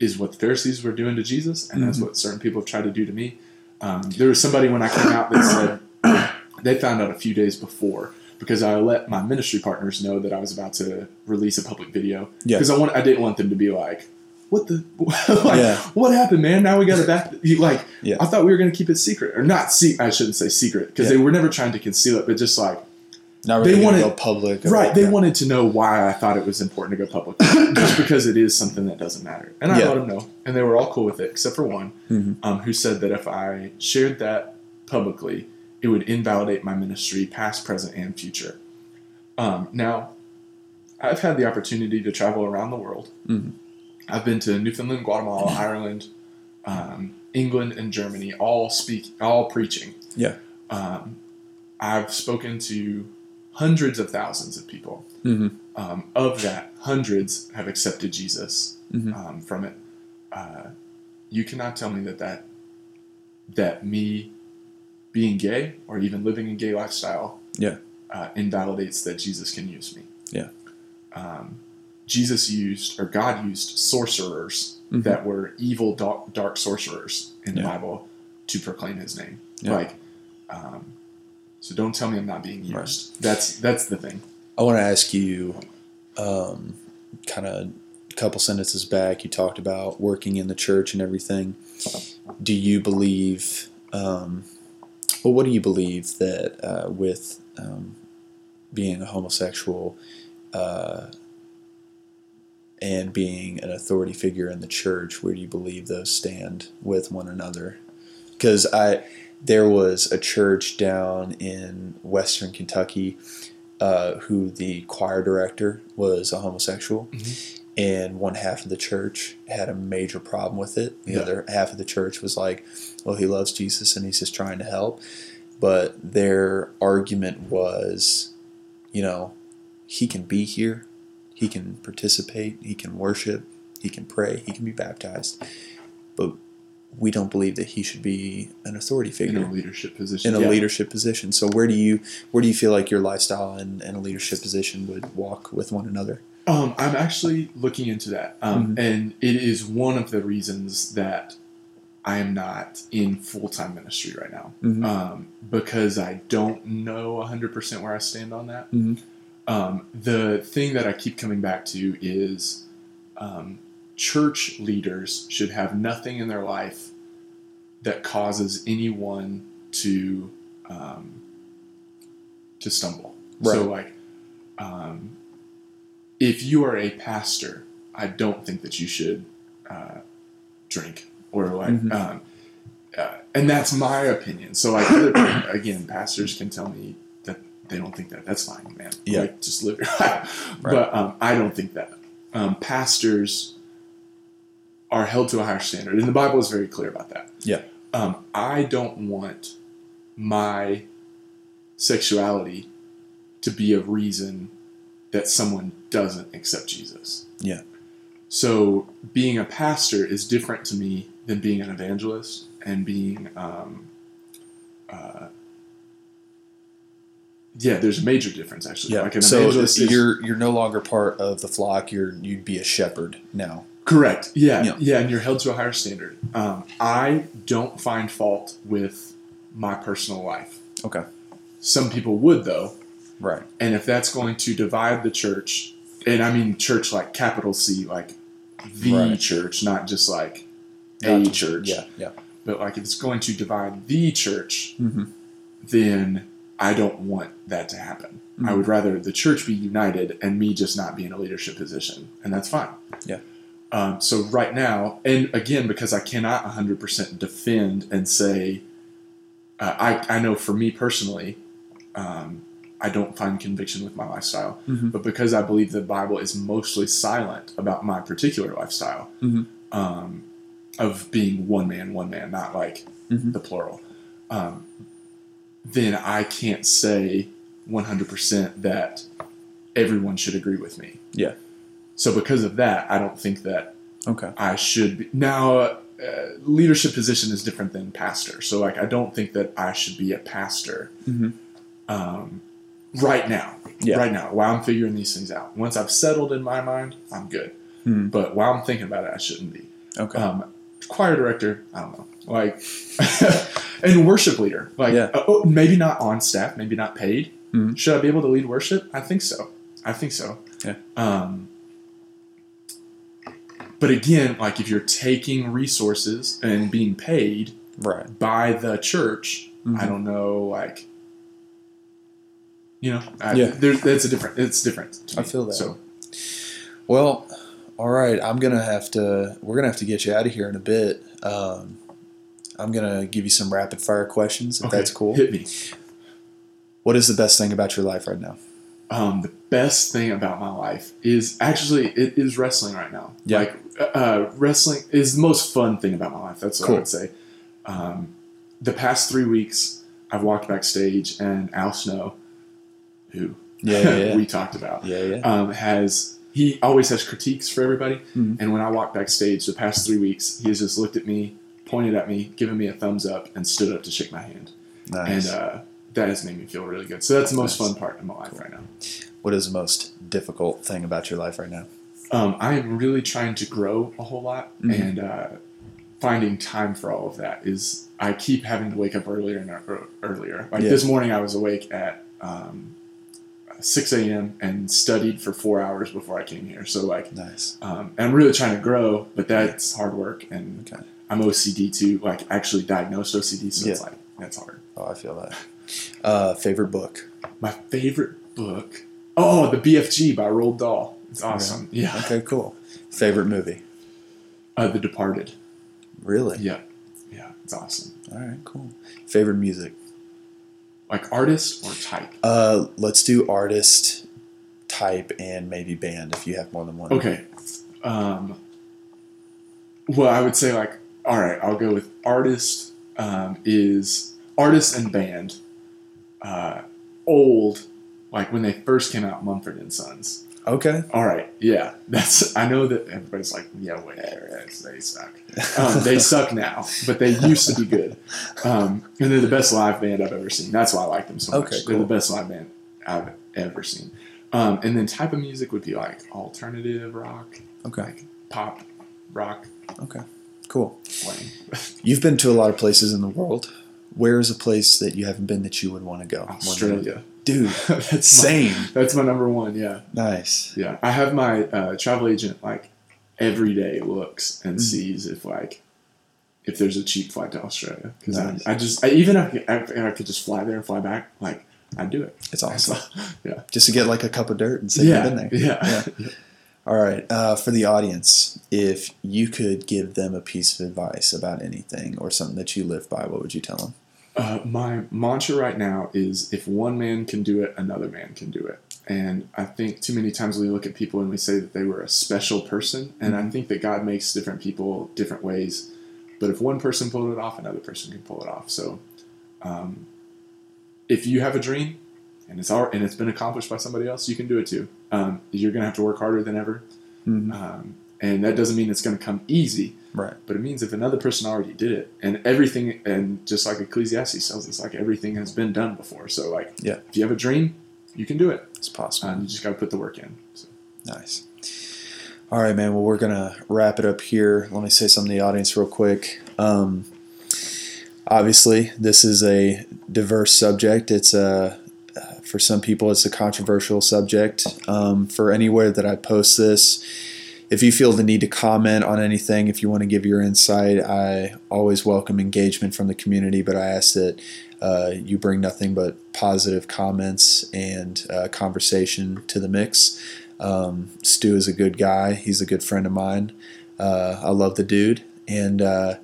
Speaker 2: is what the Pharisees were doing to Jesus, and that's
Speaker 1: Mhm.
Speaker 2: what certain people have tried to do to me. Um, there was somebody when I came out that said they found out a few days before because I let my ministry partners know that I was about to release a public video because I want I didn't want them to be like, "What the? like,
Speaker 1: Yeah.
Speaker 2: What happened, man? Now we got to back." you- Like,
Speaker 1: Yeah.
Speaker 2: I thought we were going to keep it secret, or not? See, I shouldn't say secret because
Speaker 1: Yeah.
Speaker 2: they were never trying to conceal it, but just like They wanted-
Speaker 1: go public.
Speaker 2: right. They
Speaker 1: that.
Speaker 2: wanted to know why I thought it was important to go public, just because it is something that doesn't matter. And I let them know, and they were all cool with it, except for one,
Speaker 1: Mhm.
Speaker 2: um, who said that if I shared that publicly, it would invalidate my ministry, past, present, and future. Um, now, I've had the opportunity to travel around the world.
Speaker 1: Mhm.
Speaker 2: I've been to Newfoundland, Guatemala, Ireland, um, England, and Germany, all speak, all preaching.
Speaker 1: Yeah.
Speaker 2: Um, I've spoken to hundreds of thousands of people.
Speaker 1: Mhm.
Speaker 2: Um, of that, hundreds have accepted Jesus
Speaker 1: Mhm.
Speaker 2: um, from it. Uh, you cannot tell me that that that me being gay or even living a gay lifestyle
Speaker 1: Yeah.
Speaker 2: uh, invalidates that Jesus can use me.
Speaker 1: Yeah.
Speaker 2: Um, Jesus used or God used sorcerers
Speaker 1: Mhm.
Speaker 2: that were evil dark, dark sorcerers in the
Speaker 1: Yeah.
Speaker 2: Bible to proclaim His name.
Speaker 1: Yeah.
Speaker 2: Like, um, so don't tell me I'm not being used.
Speaker 1: Right.
Speaker 2: That's that's the thing.
Speaker 1: I want to ask you, um, kind of a couple sentences back, you talked about working in the church and everything. Do you believe, um, well, what do you believe that uh, with um, being a homosexual uh, and being an authority figure in the church, where do you believe those stand with one another? Because I, there was a church down in Western Kentucky uh, who the choir director was a homosexual,
Speaker 2: Mhm.
Speaker 1: and one half of the church had a major problem with it. The
Speaker 2: Yeah.
Speaker 1: other half of the church was like, "Well, he loves Jesus and he's just trying to help." But their argument was, you know, he can be here, he can participate, he can worship, he can pray, he can be baptized, but we don't believe that he should be an authority figure In
Speaker 2: a leadership position.
Speaker 1: in a
Speaker 2: Yeah.
Speaker 1: leadership position. So where do you where do you feel like your lifestyle and, and a leadership position would walk with one another?
Speaker 2: Um, I'm actually looking into that, um,
Speaker 1: Mhm.
Speaker 2: and it is one of the reasons that I am not in full time ministry right now,
Speaker 1: Mhm.
Speaker 2: um, because I don't know 100 percent where I stand on that.
Speaker 1: Mhm.
Speaker 2: Um, the thing that I keep coming back to is um, church leaders should have nothing in their life that causes anyone to um, to stumble. So, like, um, if you are a pastor, I don't think that you should uh, drink or like,
Speaker 1: Mhm.
Speaker 2: um, uh, and that's my opinion. So, like, again, pastors can tell me they don't think that. That's fine, man.
Speaker 1: Yeah.
Speaker 2: Like, just live your life. But um, I don't think that. Um, pastors are held to a higher standard, and the Bible is very clear about that.
Speaker 1: Yeah.
Speaker 2: Um, I don't want my sexuality to be a reason that someone doesn't accept Jesus.
Speaker 1: Yeah.
Speaker 2: So being a pastor is different to me than being an evangelist and being, um, uh, yeah, there's a major difference actually.
Speaker 1: Yeah.
Speaker 2: Like an
Speaker 1: so
Speaker 2: is-
Speaker 1: you're you're no longer part of the flock. You're you'd be a shepherd now.
Speaker 2: Correct. Yeah,
Speaker 1: Yeah.
Speaker 2: yeah, and you're held to a higher standard. Um, I don't find fault with my personal life.
Speaker 1: Okay.
Speaker 2: Some people would, though,
Speaker 1: Right.
Speaker 2: and if that's going to divide the church, and I mean church like capital C, like the
Speaker 1: Right.
Speaker 2: church, not just like a church,
Speaker 1: Yeah. Yeah.
Speaker 2: but like if it's going to divide the church,
Speaker 1: Mm-hmm.
Speaker 2: then I don't want that to happen. I
Speaker 1: Mhm.
Speaker 2: would rather the church be united and me just not be in a leadership position, and that's fine.
Speaker 1: Yeah.
Speaker 2: Um, so right now, and again, because I cannot 100% defend and say, uh, I, I know for me personally, um, I don't find conviction with my lifestyle,
Speaker 1: Mhm.
Speaker 2: but because I believe the Bible is mostly silent about my particular lifestyle
Speaker 1: Mhm.
Speaker 2: um, of being one man, one man, not like
Speaker 1: Mhm.
Speaker 2: the plural, um, then I can't say 100% that everyone should agree with me.
Speaker 1: Yeah.
Speaker 2: So because of that, I don't think that
Speaker 1: Okay.
Speaker 2: I should be now. Uh, uh, leadership position is different than pastor, so like I don't think that I should be a pastor
Speaker 1: Mhm.
Speaker 2: um, right now.
Speaker 1: Yeah.
Speaker 2: Right now, while I'm figuring these things out. Once I've settled in my mind, I'm good.
Speaker 1: Mhm.
Speaker 2: But while I'm thinking about it, I shouldn't be.
Speaker 1: Okay.
Speaker 2: Um, choir director, I don't know, like, and worship leader, like,
Speaker 1: Yeah.
Speaker 2: uh, oh, maybe not on staff, maybe not paid.
Speaker 1: Mhm.
Speaker 2: Should I be able to lead worship? I think so. I think so.
Speaker 1: Yeah.
Speaker 2: Um, but again, like if you're taking resources and being paid
Speaker 1: right.
Speaker 2: by the church,
Speaker 1: Mhm.
Speaker 2: I don't know, like, you know, I,
Speaker 1: Yeah.
Speaker 2: There's that's a different. It's different. to
Speaker 1: I feel that.
Speaker 2: So
Speaker 1: Well, all right. I'm gonna have to. We're gonna have to get you out of here in a bit. Um, I'm gonna give you some rapid fire questions if
Speaker 2: okay,
Speaker 1: that's cool.
Speaker 2: Hit me.
Speaker 1: What is the best thing about your life right now?
Speaker 2: Um, the best thing about my life is actually it is wrestling right now.
Speaker 1: Yeah.
Speaker 2: Like uh, wrestling is the most fun thing about my life. That's what
Speaker 1: Cool.
Speaker 2: I would say. Um, the past three weeks, I've walked backstage and Al Snow, who
Speaker 1: Yeah, yeah, yeah.
Speaker 2: we talked about,
Speaker 1: yeah, yeah.
Speaker 2: um, has he always has critiques for everybody.
Speaker 1: Mhm.
Speaker 2: And when I walked backstage the past three weeks, he has just looked at me, pointed at me, given me a thumbs up, and stood up to shake my hand.
Speaker 1: Nice.
Speaker 2: And uh, that has made me feel really good. So that's the most
Speaker 1: Nice.
Speaker 2: fun part of my life right now.
Speaker 1: what is the most difficult thing about your life right now?
Speaker 2: Um, I am really trying to grow a whole lot,
Speaker 1: Mhm.
Speaker 2: and uh, finding time for all of that is. I keep having to wake up earlier and earlier. Like
Speaker 1: Yeah.
Speaker 2: this morning, I was awake at um, 6 a.m. and studied for four hours before I came here. So like,
Speaker 1: Nice.
Speaker 2: um, and I'm really trying to grow, but that's hard work, and
Speaker 1: Okay.
Speaker 2: I'm OCD too. Like actually diagnosed OCD, so it's like that's hard.
Speaker 1: Oh, I feel that. Uh, favorite book.
Speaker 2: My favorite book. Oh, the BFG by Roald Dahl. It's awesome. Yeah.
Speaker 1: Okay, cool. Favorite movie.
Speaker 2: Uh, the Departed.
Speaker 1: Really?
Speaker 2: Yeah. Yeah. It's awesome.
Speaker 1: All right, cool. Favorite music.
Speaker 2: Like artist or type?
Speaker 1: Uh, let's do artist, type, and maybe band if you have more than one.
Speaker 2: Okay. Um, well, I would say like, all right, I'll go with artist. Um, is artist and band. Uh, old, like when they first came out, Mumford and Sons.
Speaker 1: Okay.
Speaker 2: All right, yeah, that's. I know that everybody's like, yeah, whatever, they suck. Um, they suck now, but they used to be good. Um, and they're the best live band I've ever seen. That's why I like them so much.
Speaker 1: Okay,
Speaker 2: They're the best live band I've ever seen. Um, and then type of music would be like alternative rock,
Speaker 1: Okay.
Speaker 2: like pop rock
Speaker 1: Okay. Cool. You've been to a lot of places in the world. Where is a place that you haven't been that you would want to go?
Speaker 2: Australia.
Speaker 1: Dude,
Speaker 2: that's my,
Speaker 1: same.
Speaker 2: that's my number one. Yeah,
Speaker 1: Nice.
Speaker 2: yeah. I have my uh, travel agent like every day looks and
Speaker 1: Mhm.
Speaker 2: sees if like if there's a cheap flight to Australia because
Speaker 1: Nice.
Speaker 2: I, I just I, even if I, if I could just fly there and fly back, like I'd do it.
Speaker 1: It's awesome.
Speaker 2: yeah,
Speaker 1: Just to get like a cup of dirt and say
Speaker 2: yeah,
Speaker 1: you've been there.
Speaker 2: yeah.
Speaker 1: All right. Uh, for the audience, if you could give them a piece of advice about anything or something that you live by, what would you tell them?
Speaker 2: Uh, my mantra right now is if one man can do it, another man can do it. And I think too many times we look at people and we say that they were a special person. And I think that God makes different people different ways. But if one person pulled it off, another person can pull it off. So um, if you have a dream and it's all, and it's been accomplished by somebody else, you can do it too. Um, you're going to have to work harder than ever. Um, and that doesn't mean it's going to come easy
Speaker 1: Right.
Speaker 2: but it means if another person already did it and everything and just like ecclesiastes tells us like everything has been done before so like
Speaker 1: Yeah.
Speaker 2: if you have a dream you can do it
Speaker 1: It's possible.
Speaker 2: um, you just got to put the work in so.
Speaker 1: Nice. All right, man. Well, we're gonna wrap it up here. Let me say something to the audience real quick. Um, obviously, this is a diverse subject. It's a uh, for some people, it's a controversial subject. Um, for anywhere that I post this, if you feel the need to comment on anything, if you want to give your insight, I always welcome engagement from the community. But I ask that uh, you bring nothing but positive comments and uh, conversation to the mix. Um, Stu is a good guy. He's a good friend of mine. Uh, I love the dude, and uh,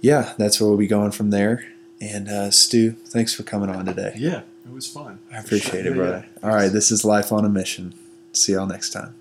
Speaker 1: yeah, that's where we'll be going from there. And uh, Stu, thanks for coming on today.
Speaker 2: yeah it was fun
Speaker 1: I appreciate it,
Speaker 2: Yeah,
Speaker 1: brother.
Speaker 2: yeah.
Speaker 1: All right, this is Life on a Mission. See y'all next time.